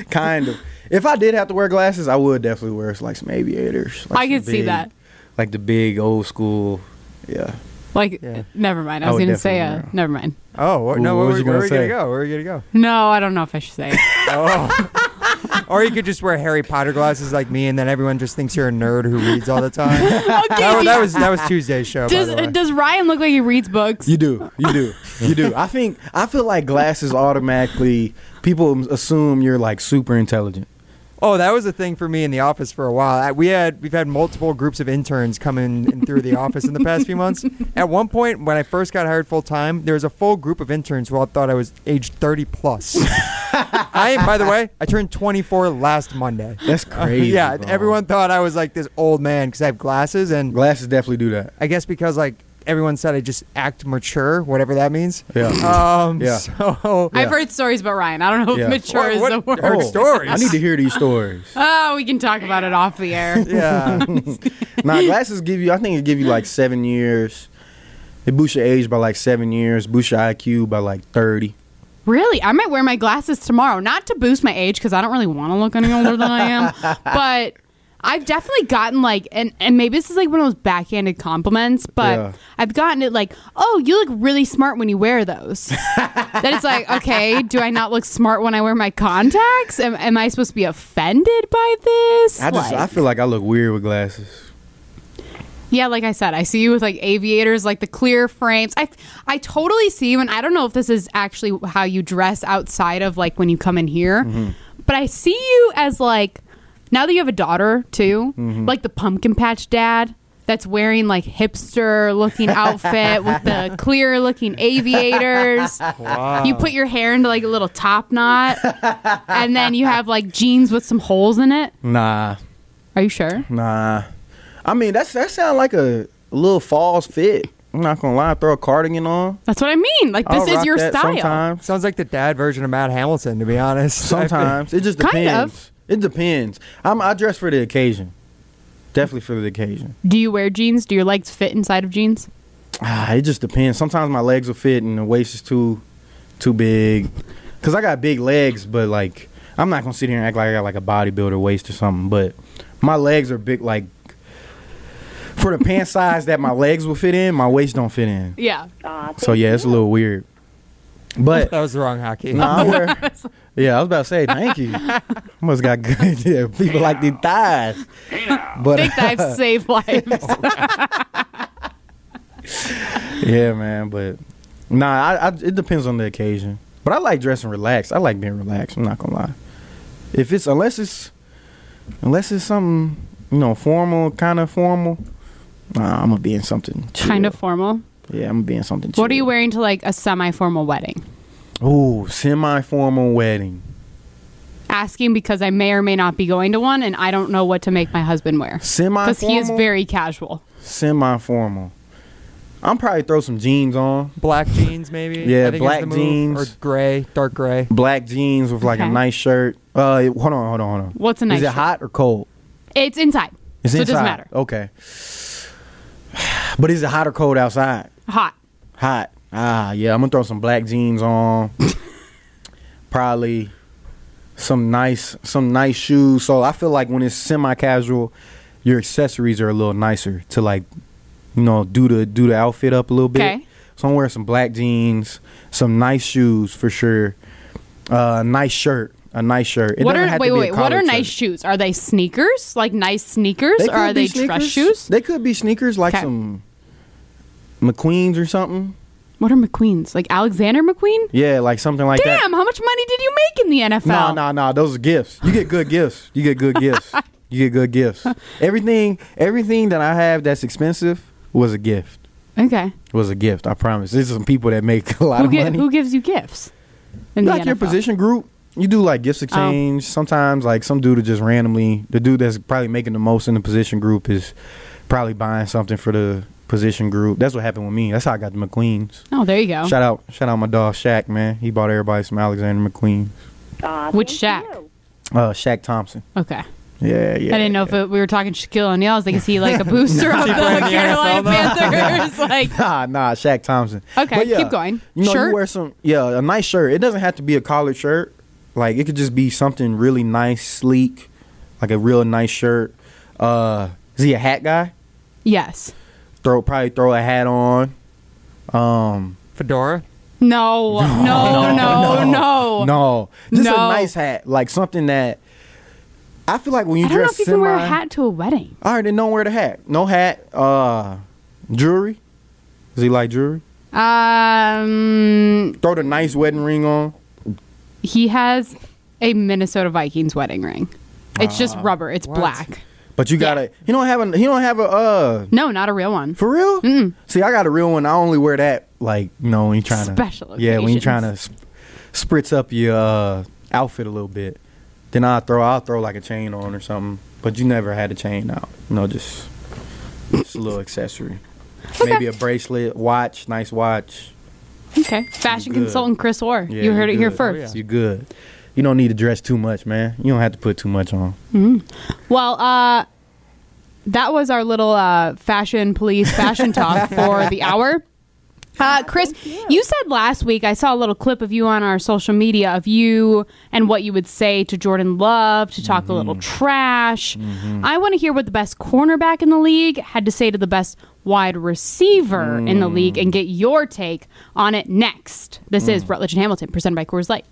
S2: kind of. If I did have to wear glasses, I would definitely wear like some aviators. Like
S4: I
S2: some
S4: could see
S2: big-
S4: that.
S2: Like the big old school. Yeah.
S4: Like,
S6: Yeah.
S4: never mind. I
S2: I
S4: was going to say, uh,
S2: definitely wear 'em.
S4: never mind.
S6: Oh what, no!
S2: Ooh,
S6: Where,
S2: what was you
S6: where
S2: gonna
S6: are you gonna
S2: say?
S6: go? Where are you gonna go?
S4: No, I don't know if I should say it.
S6: Oh. Or you could just wear Harry Potter glasses like me, and then everyone just thinks you're a nerd who reads all the time.
S4: okay,
S6: that, was, that was that was Tuesday's show.
S4: does
S6: by the way.
S4: does Ryan look like he reads books?
S2: You do. You do. You do. I think I feel like glasses automatically people assume you're like super intelligent.
S6: Oh, that was a thing for me in the office for a while. I, we had we've had multiple groups of interns come in, through the office in the past few months. At one point, when I first got hired full time, there was a full group of interns who all thought I was age 30 plus. I, by the way, I turned 24 last Monday.
S2: That's crazy.
S6: yeah,
S2: bro.
S6: everyone thought I was like this old man because I have glasses, and
S2: glasses definitely do that.
S6: I guess because like everyone said I just act mature, whatever that means.
S2: Yeah.
S6: Um,
S2: Yeah.
S6: So
S4: I've heard stories about Ryan. I don't know if
S2: Yeah.
S4: mature
S6: What-
S4: is
S6: what-
S4: the word.
S6: heard stories.
S2: I need to hear these stories.
S4: Oh, we can talk about it off the air.
S6: yeah.
S2: nah, glasses give you. I think it give you like seven years. It boosts your age by like seven years. Boosts your IQ by like thirty.
S4: Really? I might wear my glasses tomorrow. Not to boost my age because I don't really want to look any older than I am. But I've definitely gotten like, and, and maybe this is like one of those backhanded compliments, but
S2: Yeah.
S4: I've gotten it like, oh, you look really smart when you wear those. that it's like, okay, do I not look smart when I wear my contacts? Am, am I supposed to be offended by this?
S2: I just
S4: Like-
S2: I feel like I look weird with glasses.
S4: Yeah, like I said, I see you with like aviators, like the clear frames. I I totally see you, and I don't know if this is actually how you dress outside of like when you come in here, mm-hmm. but I see you as like now that you have a daughter too, mm-hmm. like the pumpkin patch dad that's wearing like hipster looking outfit with the clear looking aviators. You put your hair into like a little top knot, and then you have like jeans with some holes in it.
S2: Nah,
S4: Are you sure?
S2: nah. I mean, that's that sounds like a little false fit. I'm not gonna lie. Throw a cardigan on.
S4: That's what I mean. Like this
S2: I'll
S4: is
S2: rock
S4: your
S2: that
S4: style.
S2: Sometimes,
S6: Sounds like the dad version of Matt Hamilton, to be honest.
S2: sometimes it just
S4: Kind
S2: depends.
S4: of.
S2: It depends. I'm I dress for the occasion. Definitely for the occasion.
S4: Do you wear jeans? Do your legs fit inside of jeans?
S2: Ah, it just depends. Sometimes my legs will fit and the waist is too too big. Cause I got big legs, but like I'm not gonna sit here and act like I got like a bodybuilder waist or something. But my legs are big. Like for the pant size that my legs will fit in, my waist don't fit in.
S4: Yeah.
S2: So yeah, it's a little weird. But
S6: that was the wrong hockey.
S2: nah, I wear, yeah, I was about to say thank you. Must got good. Yeah, people like these thighs. But
S4: Big dives save lives.
S2: Yeah, man, but nah, I, I, it depends on the occasion. But I like dressing relaxed. I like being relaxed. I'm not gonna lie. If it's unless it's unless it's something you know formal, kind of formal, nah, I'm gonna be in something
S4: kind of formal.
S2: Yeah, I'm gonna be in something.
S4: What are you wearing to like a semi-formal wedding?
S2: Ooh, semi-formal wedding.
S4: Asking because I may or may not be going to one, and I don't know what to make my husband wear because
S2: Semi-formal.
S4: he is very casual.
S2: semi-formal. I'm probably throw some jeans on,
S6: Black jeans, maybe.
S2: Yeah,
S6: I think is
S2: black
S6: the move.
S2: jeans.
S6: or gray, dark gray.
S2: black jeans with like
S4: Okay.
S2: a nice shirt. Uh, hold on, hold on, hold on.
S4: What's a nice
S2: Is it
S4: shirt?
S2: hot or cold?
S4: It's inside,
S2: It's
S4: so it doesn't matter.
S2: Okay. But is it hot or cold outside?
S4: Hot.
S2: Hot. Ah, yeah. I'm gonna throw some black jeans on. Probably some nice, some nice shoes. So I feel like when it's semi-casual, your accessories are a little nicer to like, you know, do the do the outfit up a little bit.
S4: Okay.
S2: So I'm wearing some black jeans, some nice shoes for sure. Uh, nice shirt, a nice shirt. It
S4: what are
S2: have to
S4: wait wait? What are
S2: collared
S4: nice
S2: shirt.
S4: shoes? Are they sneakers? Like nice sneakers,
S2: They
S4: or are they dress
S2: sneakers.
S4: shoes?
S2: They could be sneakers, like
S4: Okay.
S2: some McQueens or something.
S4: What are McQueen's? Like Alexander McQueen?
S2: Yeah, like something like that.
S4: Damn, how much money did you make in the NFL?
S2: No, no, no. Those are gifts. You get good gifts. You get good gifts. You get good gifts. Everything, everything that I have that's expensive was a gift.
S4: Okay.
S2: Was a gift. I promise. There's some people that make a lot
S4: Who,
S2: of
S4: gi-
S2: money.
S4: who gives you gifts? In the
S2: like your position group. You do like gifts oh. exchange. Sometimes like some dude will just randomly the dude that's probably making the most in the position group is probably buying something for the position group. That's what happened with me. That's how I got the McQueens.
S4: Oh, there you go.
S2: Shout out shout out my dog Shaq, man. He bought everybody some Alexander McQueen.
S4: Which Shaq?
S2: Uh Shaq Thompson.
S4: Okay.
S2: Yeah, yeah.
S4: I didn't know if it, we were talking Shaquille O'Neal. I was like, is he like a booster of the
S6: playing the
S4: Carolina
S6: NFL now?
S4: Panthers? like,
S2: Nah, nah, Shaq Thompson.
S4: okay,
S2: But yeah,
S4: keep going.
S2: You know,
S4: Shirt?
S2: you wear some, yeah, a nice shirt. It doesn't have to be a collared shirt. Like it could just be something really nice, sleek, like a real nice shirt. Uh, is he a hat guy?
S4: yes.
S2: Throw probably throw a hat on. Um,
S6: Fedora.
S4: No, no, no, no.
S2: no, just
S4: No.
S2: a nice hat, like something that. I feel like when you dress.
S4: I don't know if you
S2: semi,
S4: can wear a hat to a wedding.
S2: all right, then don't wear the hat. No hat. Uh, jewelry. Does he like jewelry?
S4: Um,
S2: Throw the nice wedding ring on.
S4: he has a Minnesota Vikings wedding ring. It's just rubber. It's
S6: What?
S4: black.
S2: But you gotta. He don't have a. He don't have a. Uh,
S4: No, not a real one.
S2: For real?
S4: Mm-mm.
S2: See, I got a real one. I only wear that like you know when you trying to
S4: Special
S2: Yeah, when you trying to sp- spritz up your uh, outfit a little bit. Then I throw I'll throw like a chain on or something. But you never had a chain out. You know, just just a little accessory. Maybe a bracelet, watch, nice watch.
S4: Okay. Fashion consultant Chris Orr.
S2: Yeah,
S4: you heard it here
S2: good.
S4: first.
S2: You good. You don't need to dress too much, man. You don't have to put too much on.
S4: Well, uh, that was our little uh, fashion police fashion talk for the hour. Uh, Chris, you said last week, I saw a little clip of you on our social media of you and what you would say to Jordan Love to talk a little trash. I want to hear what the best cornerback in the league had to say to the best wide receiver in the league and get your take on it next. This is Rutledge and Hamilton, presented by Coors Light.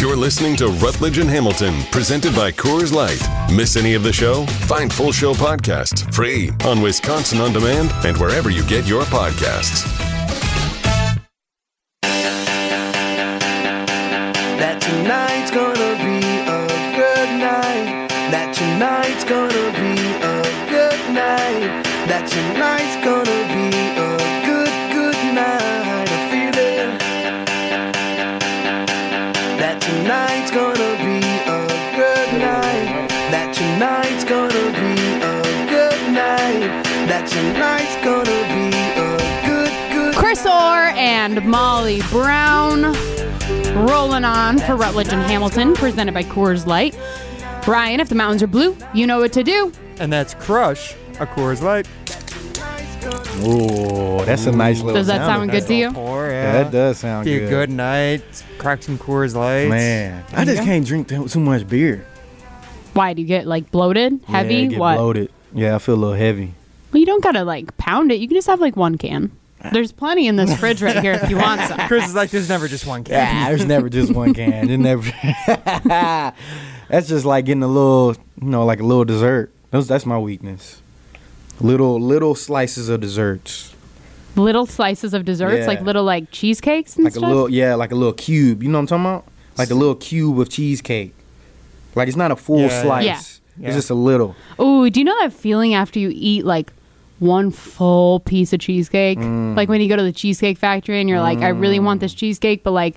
S3: You're listening to Rutledge and Hamilton, presented by Coors Light. Miss any of the show? Find full show podcasts free on Wisconsin On Demand and wherever you get your podcasts.
S1: That tonight's gonna be a good night. That tonight's gonna be a good night. That tonight's gonna be a tonight's gonna be a good, good
S4: Chris Orr and Molly Brown rolling on for Rutledge and Hamilton, presented by Coors Light. Brian, if the mountains are blue, you know what to do.
S6: And that's Crush, a Coors Light.
S2: Ooh, that's a nice little.
S4: Does that sound
S2: sound
S4: good to you?
S6: Or,
S2: Yeah,
S6: yeah.
S2: that does sound
S6: Be
S2: good.
S6: a good night. Crack some Coors Lights.
S2: Man, I just
S6: Yeah.
S2: can't drink too too much beer.
S4: Why do you get like bloated, heavy?
S2: Yeah, I get
S4: what?
S2: bloated. Yeah, I feel a little heavy.
S4: Well, you don't gotta like pound it. You can just have like one can. Ah. There's plenty in this fridge right here if you want some.
S6: Chris is like, there's never just one can.
S2: Yeah, there's never just one can. There's never. that's just like getting a little, you know, like a little dessert. That's that's my weakness. Little little slices of desserts,
S4: Little slices of desserts,
S2: Yeah.
S4: like little like cheesecakes and
S2: like
S4: stuff.
S2: a little yeah, like a little cube. You know what I'm talking about? Like a little cube of cheesecake. Like it's not a full
S6: Yeah, yeah.
S2: slice.
S4: Yeah.
S6: Yeah.
S2: It's just a little.
S4: Oh, do you know that feeling after you eat like one full piece of cheesecake?
S2: Mm.
S4: Like when you go to the cheesecake factory and you're like, I really want this mm. cheesecake, but like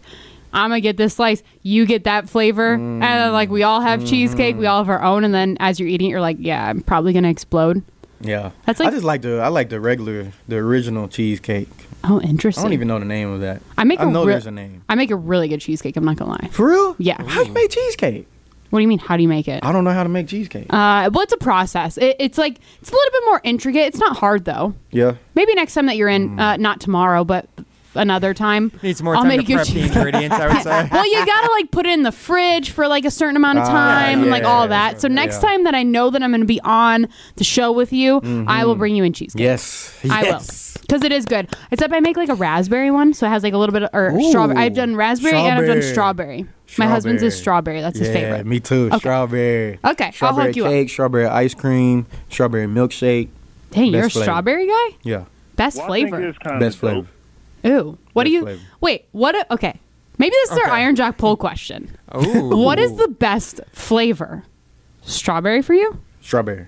S4: I'm gonna get this slice, you get that flavor, mm. and then like we all have cheesecake, we mm. all have our own, and then as you're eating it, you're like, yeah, I'm probably gonna explode.
S2: Yeah.
S4: That's like I
S2: just like the I like the regular the original cheesecake.
S4: Oh, interesting.
S2: I don't even know the name of that.
S4: I make
S2: I
S4: a
S2: know
S4: re-
S2: there's a name.
S4: I make a really good cheesecake. I'm not gonna lie.
S2: For real?
S4: Yeah.
S2: How you make cheesecake?
S4: What do you mean? How do you make it?
S2: I don't know how to make cheesecake.
S4: Uh, well, it's a process. It, it's like it's a little bit more intricate. It's not hard though.
S2: yeah.
S4: Maybe next time that you're in,
S2: Mm.
S4: uh, not tomorrow, but another time.
S6: Need some more
S4: I'll
S6: time to
S4: make you
S6: prep the
S4: cheese-
S6: ingredients, I would say.
S4: well, you gotta like put it in the fridge for like a certain amount of
S2: Ah,
S4: time and like all
S2: yeah,
S4: that. So next
S2: yeah.
S4: time that I know that I'm gonna be on the show with you, I will bring you in cheesecake.
S2: Yes.
S4: I will, because it is good. Except I make like a raspberry one, so it has like a little bit of or strawberry. I've done raspberry, and I've done strawberry. My husband's is strawberry. That's his
S2: yeah,
S4: favorite.
S2: me too.
S4: Okay.
S2: Strawberry.
S4: Okay, I'll
S2: Strawberry
S4: hook you up.
S2: cake, strawberry ice cream, strawberry milkshake.
S4: Dang, you're a
S2: flavor.
S4: strawberry guy.
S2: Yeah.
S4: Best flavor.
S2: Best flavor.
S4: Ooh, what do you?
S2: flavor.
S4: Wait, what? a- Okay, maybe this is our Iron Jack poll question.
S6: Ooh.
S4: What is the best flavor? Strawberry for you?
S2: Strawberry.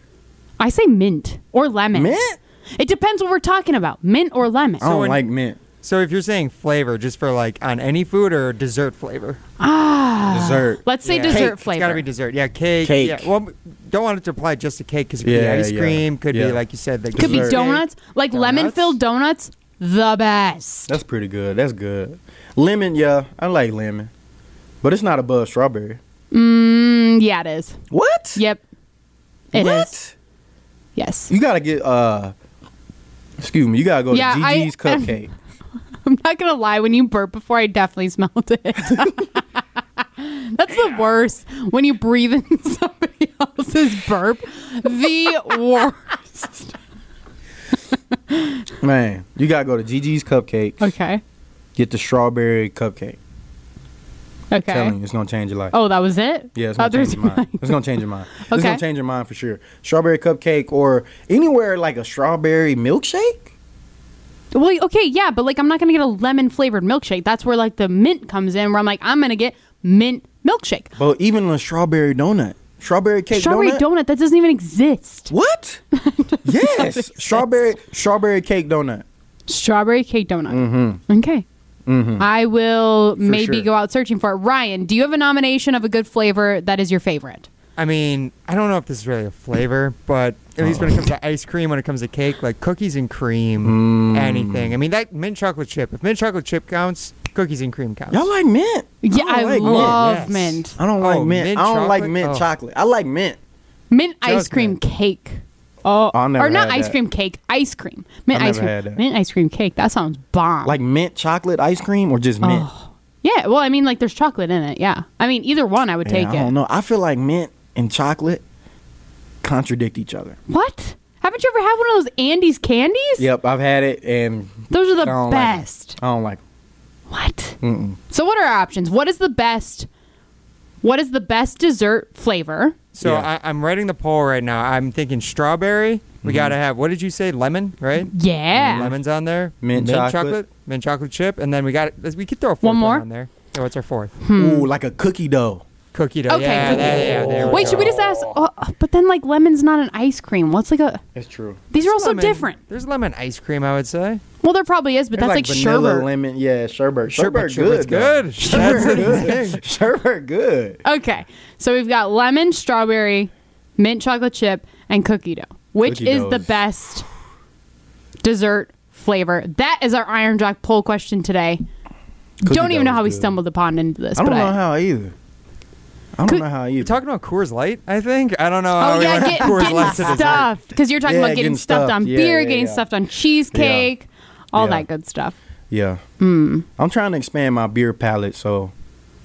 S4: I say mint or lemon.
S2: Mint?
S4: It depends what we're talking about. Mint or lemon.
S2: I don't
S6: when-
S2: like mint.
S6: So if you're saying flavor, just for like on any food or dessert flavor?
S4: Ah.
S2: Dessert.
S4: Let's say
S6: Yeah.
S4: dessert
S6: Cake.
S4: flavor.
S6: It's got to be dessert. Yeah, cake.
S2: Cake.
S6: Yeah. Well, don't want it to apply just to cake because it could
S2: Yeah,
S6: be ice
S2: yeah.
S6: cream, could
S2: Yeah.
S6: be like you said, like
S4: Could be
S2: Dessert.
S4: donuts, like lemon filled donuts. The best.
S2: That's pretty good. That's good. Lemon, yeah, I like lemon, but it's not above strawberry.
S4: Mm, yeah, it is.
S2: What?
S4: Yep. it is.
S2: what?
S4: Yes.
S2: You gotta get uh. Excuse me. You gotta go
S4: Yeah,
S2: to
S4: I-
S2: Gigi's Cupcake.
S4: I'm not gonna lie. When you burp before, I definitely smelled it. That's the worst. When you breathe in somebody else's burp, the worst.
S2: Man, you gotta go to Gigi's Cupcakes.
S4: Okay.
S2: Get the strawberry cupcake.
S4: Okay.
S2: Telling you, it's gonna change your life.
S4: Oh, that was it.
S2: Yeah, it's gonna change your mind. It's gonna change your mind. It's gonna change your mind for sure. Strawberry cupcake or anywhere like a strawberry milkshake.
S4: Well, okay, yeah, but like I'm not gonna get a lemon flavored milkshake. That's where like the mint comes in, where I'm like I'm gonna get mint milkshake.
S2: But even a strawberry donut, strawberry cake donut.
S4: Strawberry
S2: donut.
S4: donut that doesn't even exist.
S2: What? yes, strawberry strawberry cake donut.
S4: Strawberry cake donut.
S2: Mm-hmm.
S4: Okay. I will maybe
S2: sure.
S4: go out searching for it. Ryan, do you have a nomination of a good flavor that is your favorite?
S6: I mean, I don't know if this is really a flavor, but at least when it comes to ice cream, when it comes to cake, like cookies and cream,
S2: Mm.
S6: anything. I mean, that mint chocolate chip. If mint chocolate chip counts, cookies and cream counts.
S2: Y'all like mint?
S4: Yeah,
S2: don't
S4: I,
S2: like mint.
S4: love
S6: Yes.
S4: mint.
S2: I don't
S6: Oh,
S2: like mint.
S6: mint
S2: I don't like
S6: chocolate?
S2: mint
S6: Oh.
S2: chocolate. I like mint.
S4: Mint ice
S6: Just
S4: cream
S6: mint.
S4: cake. Oh,
S2: I've never
S4: or not
S2: had
S4: ice
S2: that.
S4: cream cake, ice cream, mint
S2: I've
S4: ice
S2: never
S4: cream,
S2: had that.
S4: mint ice cream cake. That sounds bomb.
S2: Like mint chocolate ice cream or just mint? Oh.
S4: yeah, well, I mean, like there's chocolate in it. Yeah, I mean, either one, I would
S2: Yeah,
S4: take
S2: I
S4: it.
S2: don't know. I feel like mint and chocolate contradict each other.
S4: What? Haven't you ever had one of those Andes candies?
S2: Yep, I've had it and
S4: Those are
S2: I
S4: the
S2: don't like 'em.
S4: best.
S2: I don't like. 'em.
S4: What?
S2: Mm-mm.
S4: So what are our options? What is the best? What is the best dessert flavor?
S6: So
S2: Yeah.
S6: I, I'm writing the poll right now. I'm thinking strawberry. We
S2: Mm-hmm.
S6: gotta have. What did you say? Lemon, right?
S4: Yeah.
S6: Lemons on there.
S2: Mint chocolate.
S6: mint chocolate chip, and then we got. We could throw a fourth
S4: One more?
S6: on there. So what's our fourth?
S2: Ooh, like a cookie dough.
S6: Cookie dough.
S4: Okay,
S6: yeah, that- yeah, there we
S4: Wait,
S6: go.
S4: should we just ask? Oh, but then like lemon's not an ice cream. What's like a?
S2: That's true.
S4: These are also
S6: Lemon-
S4: different.
S6: There's lemon ice cream, I would say.
S4: Well, there probably is, but
S2: It's
S4: that's like,
S2: vanilla
S4: sherbet.
S2: lemon. Yeah, sherbet. Sherbet,
S6: Sherbet's
S2: good. though.
S6: good.
S2: Sherbet
S6: That's the
S2: good. Sherbet good.
S4: Okay, so we've got lemon, strawberry, mint chocolate chip, and cookie dough. Which
S2: Cookie
S4: is
S2: dough
S4: the
S2: is-
S4: best dessert flavor? That is our Iron Jock poll question today.
S2: Cookie
S4: Don't even
S2: dough
S4: know how we
S2: good.
S4: stumbled upon into this.
S2: I don't
S4: but
S2: know how either. I don't
S4: Could-
S2: know how
S6: You're talking about Coors Light, I think. I don't know. how
S4: Oh
S6: we
S4: yeah,
S6: went
S4: get,
S6: Coors
S4: getting
S6: Light to
S4: stuffed because you're talking
S2: Yeah,
S4: about getting,
S2: getting
S4: stuffed, on.
S2: Yeah,
S4: beer,
S2: yeah,
S4: getting
S2: yeah.
S4: stuffed on cheesecake, all
S2: Yeah.
S4: that good stuff.
S2: Yeah.
S4: Hmm.
S2: I'm trying to expand my beer palette, so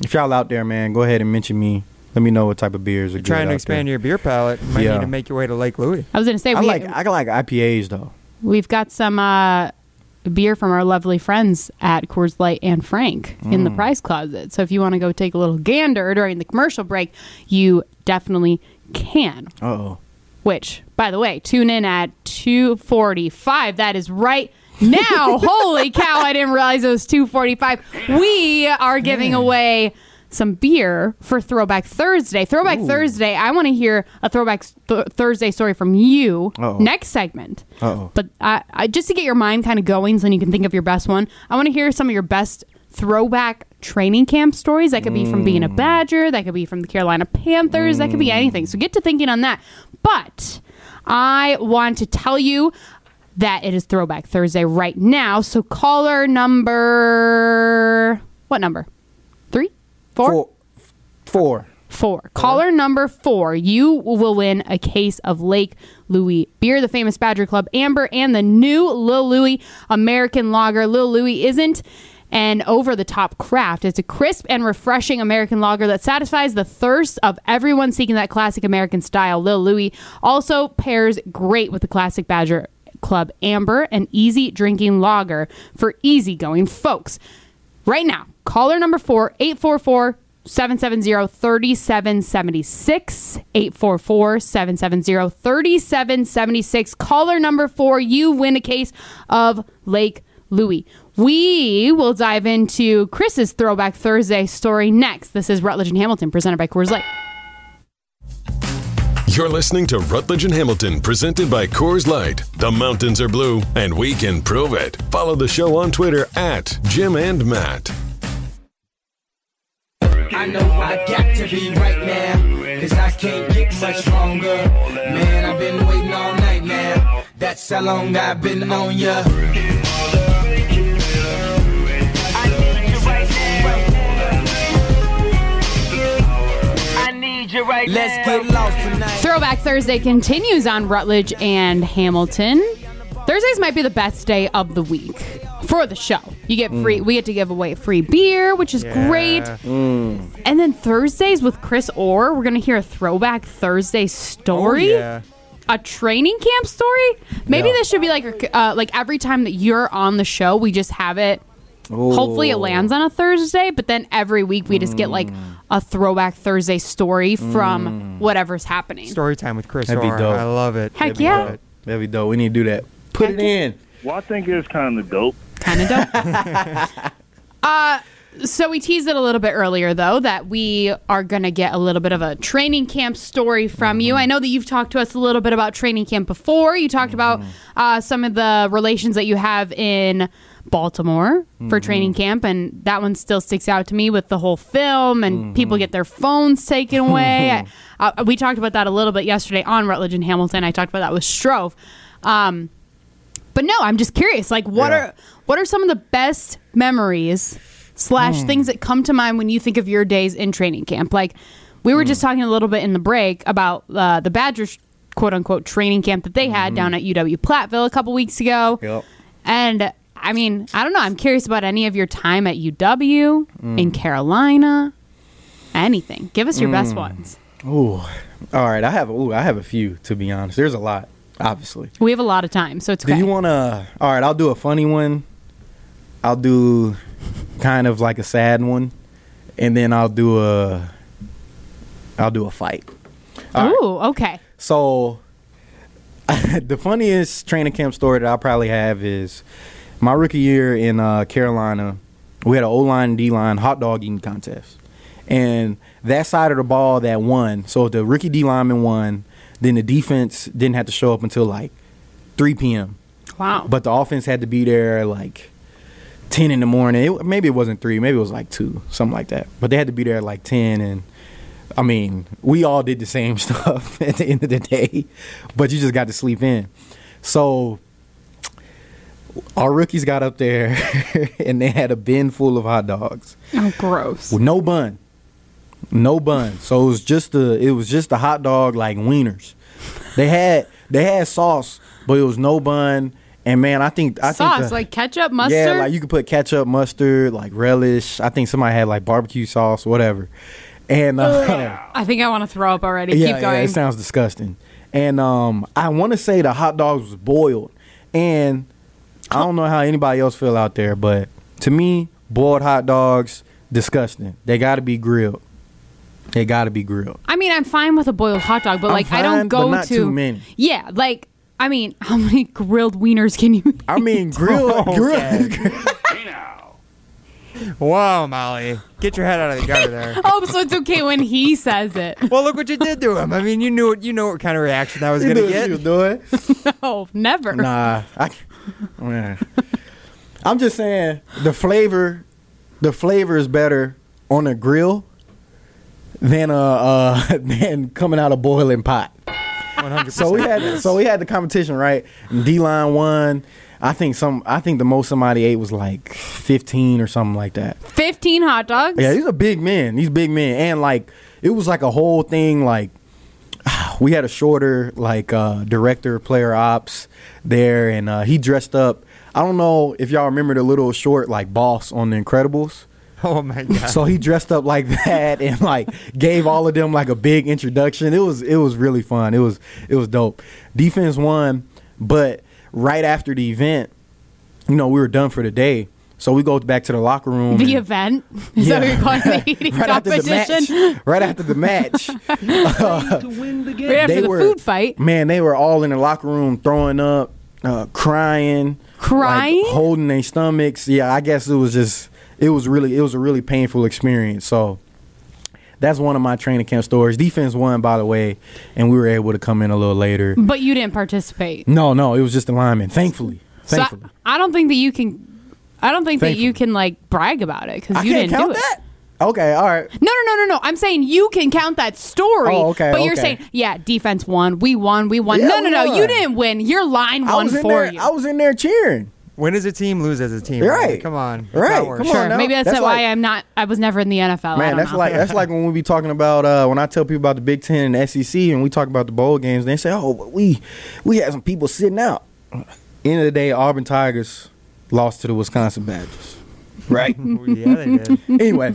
S2: if y'all out there, man, go ahead and mention me. Let me know what type of beers are. You're
S6: trying to
S2: out
S6: expand
S2: there.
S6: your beer palette. You might
S2: Yeah.
S6: need to make your way to Lake Louie.
S4: I was gonna say
S2: I
S4: we,
S2: like I like IPAs though.
S4: we've got some uh, beer from our lovely friends at Coors Light and Frank in
S2: Mm.
S4: the prize closet. So if you want to go take a little gander during the commercial break, you definitely can.
S2: Oh.
S4: Which, by the way, tune in at 245. That is right now. Holy cow, I didn't realize it was 245. We are giving away some beer for Throwback Thursday. Throwback Thursday, I want to hear a Throwback th- Thursday story from you
S2: Uh-oh.
S4: next segment.
S2: Uh-oh.
S4: But I, I, just to get your mind kind of going so then you can think of your best one, I want to hear some of your best throwback training camp stories. That could be from being a mm. Badger, that could be from the Carolina Panthers, that could be mm. anything. So get to thinking on that. But I want to tell you that it is Throwback Thursday right now. So caller number what number? Three? Four?
S2: Four. Four.
S4: Four. Caller number four, you will win a case of Lake Louie beer, the famous Badger Club Amber, and the new Lil Louie American Lager. Lil Louie isn't an over the top craft. It's a crisp and refreshing American lager that satisfies the thirst of everyone seeking that classic American style. Lil Louie also pairs great with the classic Badger Club Amber, an easy drinking lager for easygoing folks. Right now, caller number four, 844 770 3776. 844 770 3776. Caller number four, you win a case of Lake Louie. We will dive into Chris's Throwback Thursday story next. This is Rutledge and Hamilton, presented by Coors Light.
S3: You're listening to Rutledge and Hamilton, presented by Coors Light. The mountains are blue, and we can prove it. Follow the show on Twitter at Jim and Matt.
S1: I know I got to be right now, cause I can't get much longer. Man, I've been waiting all night now. That's how long I've been on ya. Let's get lost tonight.
S4: Throwback Thursday continues on Rutledge and Hamilton. Thursdays might be the best day of the week for the show. You get free. Mm. We get to give away free beer, which is great. Mm. And then Thursdays with Chris Orr, we're gonna hear a Throwback Thursday
S6: Oh,
S4: story,
S6: yeah.
S4: a training camp story. Maybe
S2: Yeah.
S4: this should be like uh, like every time that you're on the show, we just have it. Hopefully, it lands on a Thursday, but then every week we just get like mm. a Throwback Thursday story from whatever's happening.
S6: Story time with Chris
S2: That'd be
S6: Orr.
S2: dope.
S6: I love it.
S4: Heck
S6: That'd be
S4: yeah.
S2: That'd be dope. We need to do that. Put it in.
S10: Well, I think it's kind of dope.
S4: Kind of dope. uh, so we teased it a little bit earlier, though, that we are going to get a little bit of a training camp story from you. I know that you've talked to us a little bit about training camp before. You talked about uh, some of the relations that you have in Baltimore for training camp, and that one still sticks out to me with the whole film and people get their phones taken away. I, uh, we talked about that a little bit yesterday on Rutledge and Hamilton. I talked about that with Strove. Um, but no, I'm just curious. Like, what
S2: Yeah.
S4: are what are some of the best memories slash things that come to mind when you think of your days in training camp? Like, we were just talking a little bit in the break about uh, the Badgers quote unquote training camp that they had down at UW Platteville a couple weeks ago.
S2: Yep.
S4: And I mean, I don't know. I'm curious about any of your time at UW
S2: Mm.
S4: in Carolina. Anything. Give us your best ones.
S2: Ooh. All right. I have. Ooh. I have a few. To be honest, there's a lot. Obviously.
S4: We have a lot of time, so it's
S2: Do
S4: okay.
S2: you want to? All right. I'll do a funny one. I'll do kind of like a sad one, and then I'll do a. I'll do a fight. All right.
S4: Okay.
S2: So, the funniest training camp story that I'll probably have is my rookie year in uh, Carolina. We had an O line, D line hot dog eating contest, and that side of the ball that won. So the rookie D lineman won. Then the defense didn't have to show up until like 3 p.m.
S4: Wow.
S2: But the offense had to be there like 10 in the morning. It, maybe it wasn't 3, maybe it was like 2, something like that. But they had to be there at like 10 and I mean, we all did the same stuff at the end of the day, but you just got to sleep in. So our rookies got up there and they had a bin full of hot dogs
S4: oh, gross.
S2: with no bun. No bun. So it was just a it was just a hot dog like wieners. They had they had sauce, but it was no bun. And man, I think I
S4: Sauce,
S2: think the-
S4: like ketchup, mustard.
S2: yeah, like you could put ketchup, mustard, like relish. I think somebody had like barbecue sauce, whatever. And uh,
S4: I think I want to throw up already.
S2: yeah,
S4: Keep
S2: yeah, it sounds disgusting. And um, I want to say the hot dogs was boiled, and I don't know how anybody else feel out there, but to me, boiled hot dogs disgusting. They got to be grilled. They got to be grilled.
S4: I mean, I'm fine with a boiled hot dog, but
S2: I'm
S4: like I don't go to
S2: too many.
S4: Yeah, like I mean, how many grilled wieners can you eat?
S2: I mean, grilled, grilled.
S6: Whoa, Molly. Get your head out of the gutter there.
S4: oh, so it's okay when he says it.
S6: well, look what you did to him. I mean, you knew what you know what kind of reaction that was
S2: You
S6: going
S2: knew
S6: to
S2: what
S6: get.
S2: you was it.
S4: no, never.
S2: Nah, I, man. I'm just saying the flavor, the flavor is better on a grill than uh, uh than coming out of a boiling pot.
S6: 100%.
S2: So we had so we had the competition right. D line won. I think some. I think the most somebody ate was like 15 or something like that.
S4: 15 hot dogs?
S2: Yeah, these are big men. These big men, and like it was like a whole thing. Like we had a shorter like uh, director, player ops there, and uh, he dressed up. I don't know if y'all remember the little short like boss on The Incredibles.
S6: Oh my god.
S2: So he dressed up like that and like gave all of them like a big introduction. It was it was really fun. It was it was dope. Defense won, but right after the event, you know, we were done for the day. So we go back to the locker room.
S4: The event? Is that what you're calling the eating
S2: right after the match. Right after the match.
S4: To win the Right after
S2: they
S4: the
S2: were-
S4: food fight.
S2: Man, they were all in the locker room throwing up, uh, crying,
S4: Crying?
S2: like, holding their stomachs. Yeah, I guess it was just it was really it was a really painful experience. So that's one of my training camp stories. Defense won, by the way, and we were able to come in a little later.
S4: But you didn't participate.
S2: No, no, it was just the lineman. Thankfully,
S4: So I,
S2: thankfully.
S4: I don't think that you can. I don't think that you can like brag about it because you didn't
S2: count
S4: do it.
S2: that. Okay, all right.
S4: No, no, no, no, no. I'm saying you can count that story.
S2: Oh, okay,
S4: But you're
S2: okay.
S4: saying, yeah, defense won. We won. We won.
S2: Yeah,
S4: no, no, no. You didn't win. Your line won
S2: was
S4: for
S2: there.
S4: you.
S2: I was in there cheering.
S6: When does a team lose as a team?
S2: Right.
S6: Molly? Come on. That's
S2: Right.
S6: how it.
S2: Come on
S4: sure.
S2: now.
S4: Maybe that's,
S2: That's
S4: why
S2: like-
S4: I'm not. I was never in the NFL. I
S2: Man,
S4: don't
S2: that's
S4: know.
S2: like that's like when we be talking about uh, when I tell people about the Big Ten and the SEC and we talk about the bowl games. They say, "Oh, but we we had some people sitting out." End of the day, Auburn Tigers lost to the Wisconsin Badgers. Right.
S6: yeah, they did.
S2: anyway,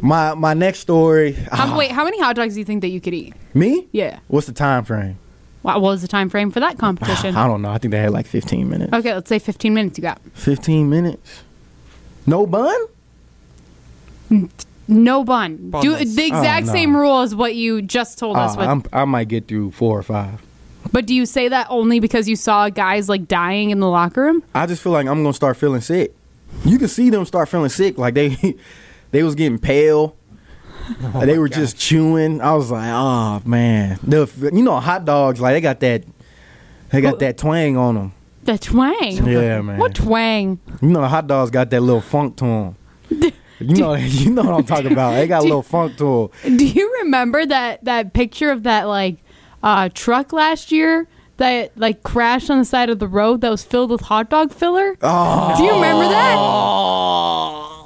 S2: my my next story.
S4: Um, wait, how many hot dogs do you think that you could eat?
S2: Me?
S4: Yeah.
S2: What's the time frame?
S4: What was the time frame for that competition?
S2: I don't know. I think they had like 15 minutes.
S4: okay, let's say 15 minutes. You got
S2: 15 minutes. No bun?
S4: no bun. Do
S6: Bunless.
S4: the exact
S2: Oh, no.
S4: same rule as what you just told us.
S2: Uh,
S4: With,
S2: I'm, I might get through four or five.
S4: but do you say that only because you saw guys like dying in the locker room?
S2: I just feel like I'm gonna start feeling sick. You can see them start feeling sick, like they they was getting pale. They were just chewing. I was like, oh man, the you know hot dogs like they got that they got that twang on them.
S4: The twang.
S2: Yeah, man.
S4: What twang?
S2: You know hot dogs got that little funk to them. You know, you know what I'm talking about. They got a little funk to them.
S4: Do you remember that that picture of that like uh, truck last year that like crashed on the side of the road that was filled with hot dog filler?
S2: Oh,
S4: Do you remember that?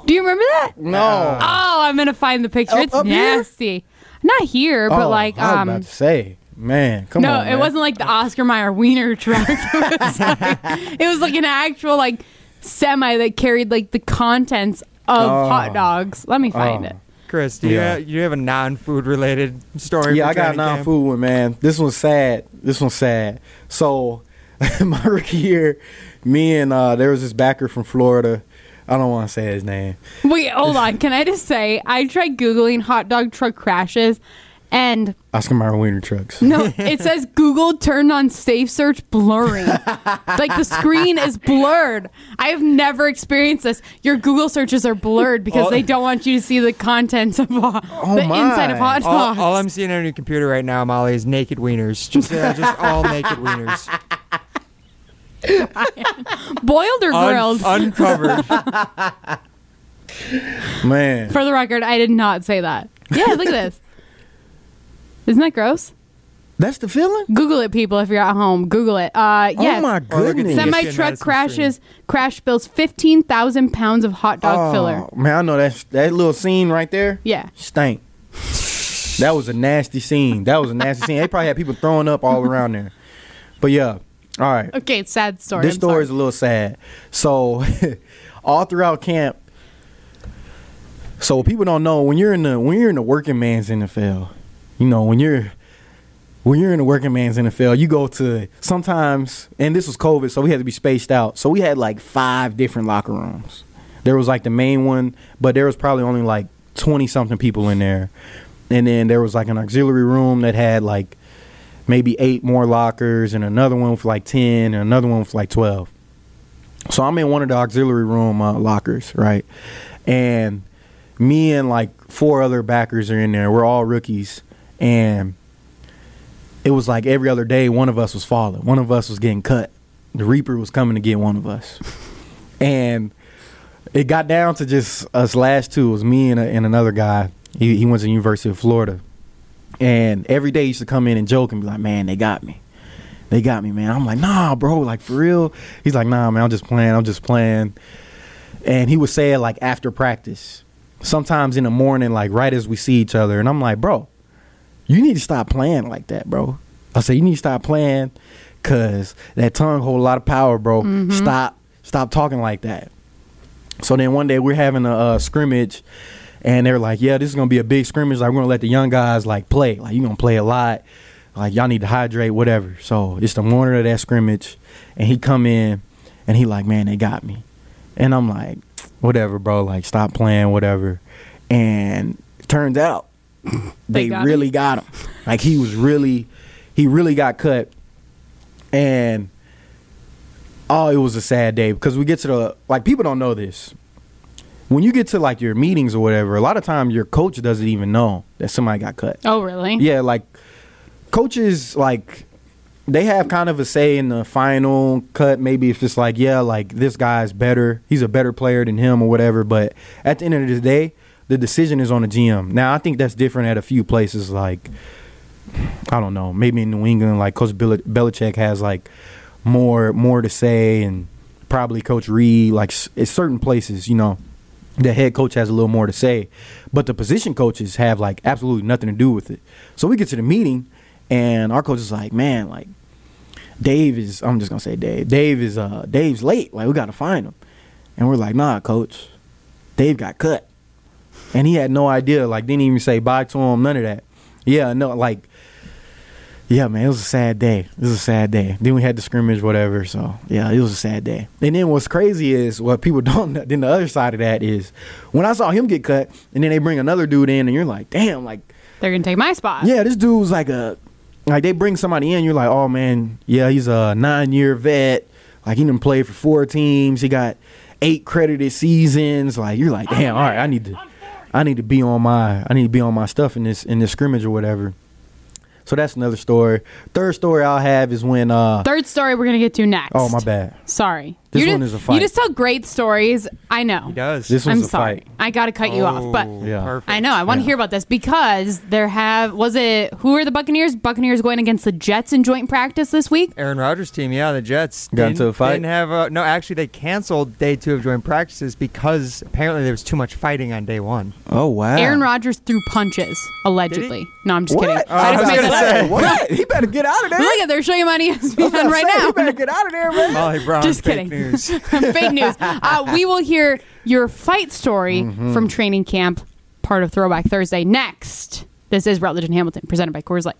S4: Do you remember that?
S2: no.
S4: Oh, I'm gonna find the picture.
S2: Up-
S4: it's
S2: up here?
S4: nasty. Not here, but
S2: Oh,
S4: like
S2: I was
S4: um
S2: about to say Man, come on.
S4: no,
S2: on.
S4: it
S2: man.
S4: wasn't like the Oscar Mayer wiener truck. it, was like, it was like an actual like semi that carried like the contents of
S2: Oh.
S4: hot dogs. Let me find
S2: Oh.
S4: it.
S6: Chris, do you,
S2: Yeah.
S6: have, you have a non-food related story?
S2: Yeah,
S6: for
S2: I got
S6: training
S2: non
S6: camp?
S2: food one, man. This one's sad. This one's sad. So, my rookie year, me and uh, there was this backer from Florida. I don't want to say his name.
S4: Wait, hold on. Can I just say I tried googling hot dog truck crashes, and
S2: Oscar Mayer Wiener Trucks.
S4: no, it says Google turned on safe search blurring. like the screen is blurred. I have never experienced this. Your Google searches are blurred because
S6: Oh.
S4: they don't want you to see the contents of uh,
S2: Oh
S4: the
S2: my.
S4: inside of hot
S6: All,
S4: dogs.
S6: all I'm seeing on your computer right now, Molly, is naked wieners. Just, uh, just all naked wieners.
S4: Boiled or
S6: Un-
S4: grilled?
S6: uncovered.
S2: Man.
S4: For the record, I did not say that. Yeah, look at this. Isn't that gross?
S2: That's the feeling?
S4: Google it, people, if you're at home. Google it. Uh,
S2: Oh my
S6: Or look at
S2: goodness.
S6: the-
S4: Semi truck
S6: Madison
S4: crashes crash spills fifteen thousand pounds of hot dog
S2: Oh,
S4: filler.
S2: Man, I know that that little scene right there.
S4: Yeah.
S2: Stank. that was a nasty scene. That was a nasty scene. They probably had people throwing up all around there. But yeah. All right.
S4: Okay, it's sad story.
S2: This
S4: I'm
S2: story
S4: sorry.
S2: is a little sad. So, all throughout camp. So people don't know when you're in the when you're in the working man's NFL, you know when you're when you're in the working man's NFL, you go to sometimes, and this was COVID, so we had to be spaced out. So we had like five different locker rooms. There was like the main one, but there was probably only like twenty something people in there, and then there was like an auxiliary room that had like maybe eight more lockers, and another one with like ten, and another one with like twelve. So I'm in one of the auxiliary room uh, lockers, right? And me and like four other backers are in there. We're all rookies, and it was like every other day one of us was falling. One of us was getting cut. The Reaper was coming to get one of us, and it got down to just us last two. It was me and, a, and another guy. He, he went to the University of Florida, and every day he used to come in and joke and be like, "Man, they got me." They got me, man. I'm like, nah, bro, like for real. He's like, nah, man, I'm just playing. I'm just playing. And he would say it like after practice, sometimes in the morning, like right as we see each other. And I'm like, bro, you need to stop playing like that, bro. I said, you need to stop playing because that tongue hold a lot of power, bro. Stop, stop talking like that. So then one day we're having a uh, scrimmage, and they're like, "Yeah, this is gonna be a big scrimmage. Like we're gonna let the young guys like play. Like you're gonna play a lot. Like y'all need to hydrate, whatever." So it's the morning of that scrimmage, and he come in, and he like, "Man, they got me," and I'm like, "Whatever, bro. Like stop playing, whatever." And turns out
S4: They
S2: they,
S4: got
S2: really got him. Like he was really, he really got cut, and oh, it was a sad day because we get to the like people don't know this. When you get to like your meetings or whatever, a lot of time your coach doesn't even know that somebody got cut.
S4: Oh, really?
S2: Yeah, like coaches like they have kind of a say in the final cut. Maybe if it's like, yeah, like this guy's better, he's a better player than him or whatever. But at the end of the day, the decision is on the GM. Now, I think that's different at a few places. Like, I don't know, maybe in New England, like Coach Bel- Belichick has like more more to say, and probably Coach Reid, like s- at certain places, you know, the head coach has a little more to say, but the position coaches have like absolutely nothing to do with it. So we get to the meeting, and our coach is like, man, like Dave is. I'm just gonna say Dave. Dave is. Uh, Dave's late. Like we gotta find him, and we're like, nah, coach. Dave got cut, and he had no idea. Like didn't even say bye to him. None of that. Yeah, no, like. Yeah, man, it was a sad day. It was a sad day. Then we had the scrimmage, whatever. So yeah, it was a sad day. And then what's crazy is what people don't. know- Then the other side of that is when I saw him get cut, and then they bring another dude in, and you're like, damn, like
S4: They're gonna take my spot.
S2: yeah, this dude's like a like they bring somebody in, you're like, oh man, yeah, he's a nine year vet. Like he didn't play for four teams. He got eight credited seasons. Like you're like, damn, all right, I need to I need to be on my I need to be on my stuff in this in this scrimmage or whatever. So that's another story. Third story I'll have is when uh
S4: Third story we're gonna get to next.
S2: oh my bad.
S4: Sorry.
S2: This
S4: you
S2: one
S4: just,
S2: is a fight.
S4: You just tell great stories. I know.
S6: He does.
S2: This
S4: I'm
S2: one's a
S4: sorry.
S2: fight.
S4: I got to cut you off, but
S6: Oh,
S2: Yeah.
S6: perfect.
S4: I know. I want to
S2: Yeah.
S4: hear about this because there have was it who are the Buccaneers? Buccaneers going against the Jets in joint practice this week.
S6: Aaron Rodgers' team, yeah, the Jets
S2: Got
S6: didn't,
S2: into a fight?
S6: Didn't have a, no. Actually, they canceled day two of joint practices because apparently there was too much fighting on day one.
S2: Oh wow.
S4: Aaron Rodgers threw punches allegedly. No, I'm just
S2: What?
S4: kidding.
S2: Oh,
S6: I was
S4: just made
S6: gonna
S4: that up.
S2: what? He better get out of there.
S4: Look at they're showing him on ESPN right now.
S2: He better get out of there, man.
S6: Oh, Molly Brown,
S4: Just kidding.
S6: News.
S4: Fake news. Uh, we will hear your fight story
S2: Mm-hmm.
S4: from training camp, part of Throwback Thursday next. This is Rutledge and Hamilton, presented by Coors Light.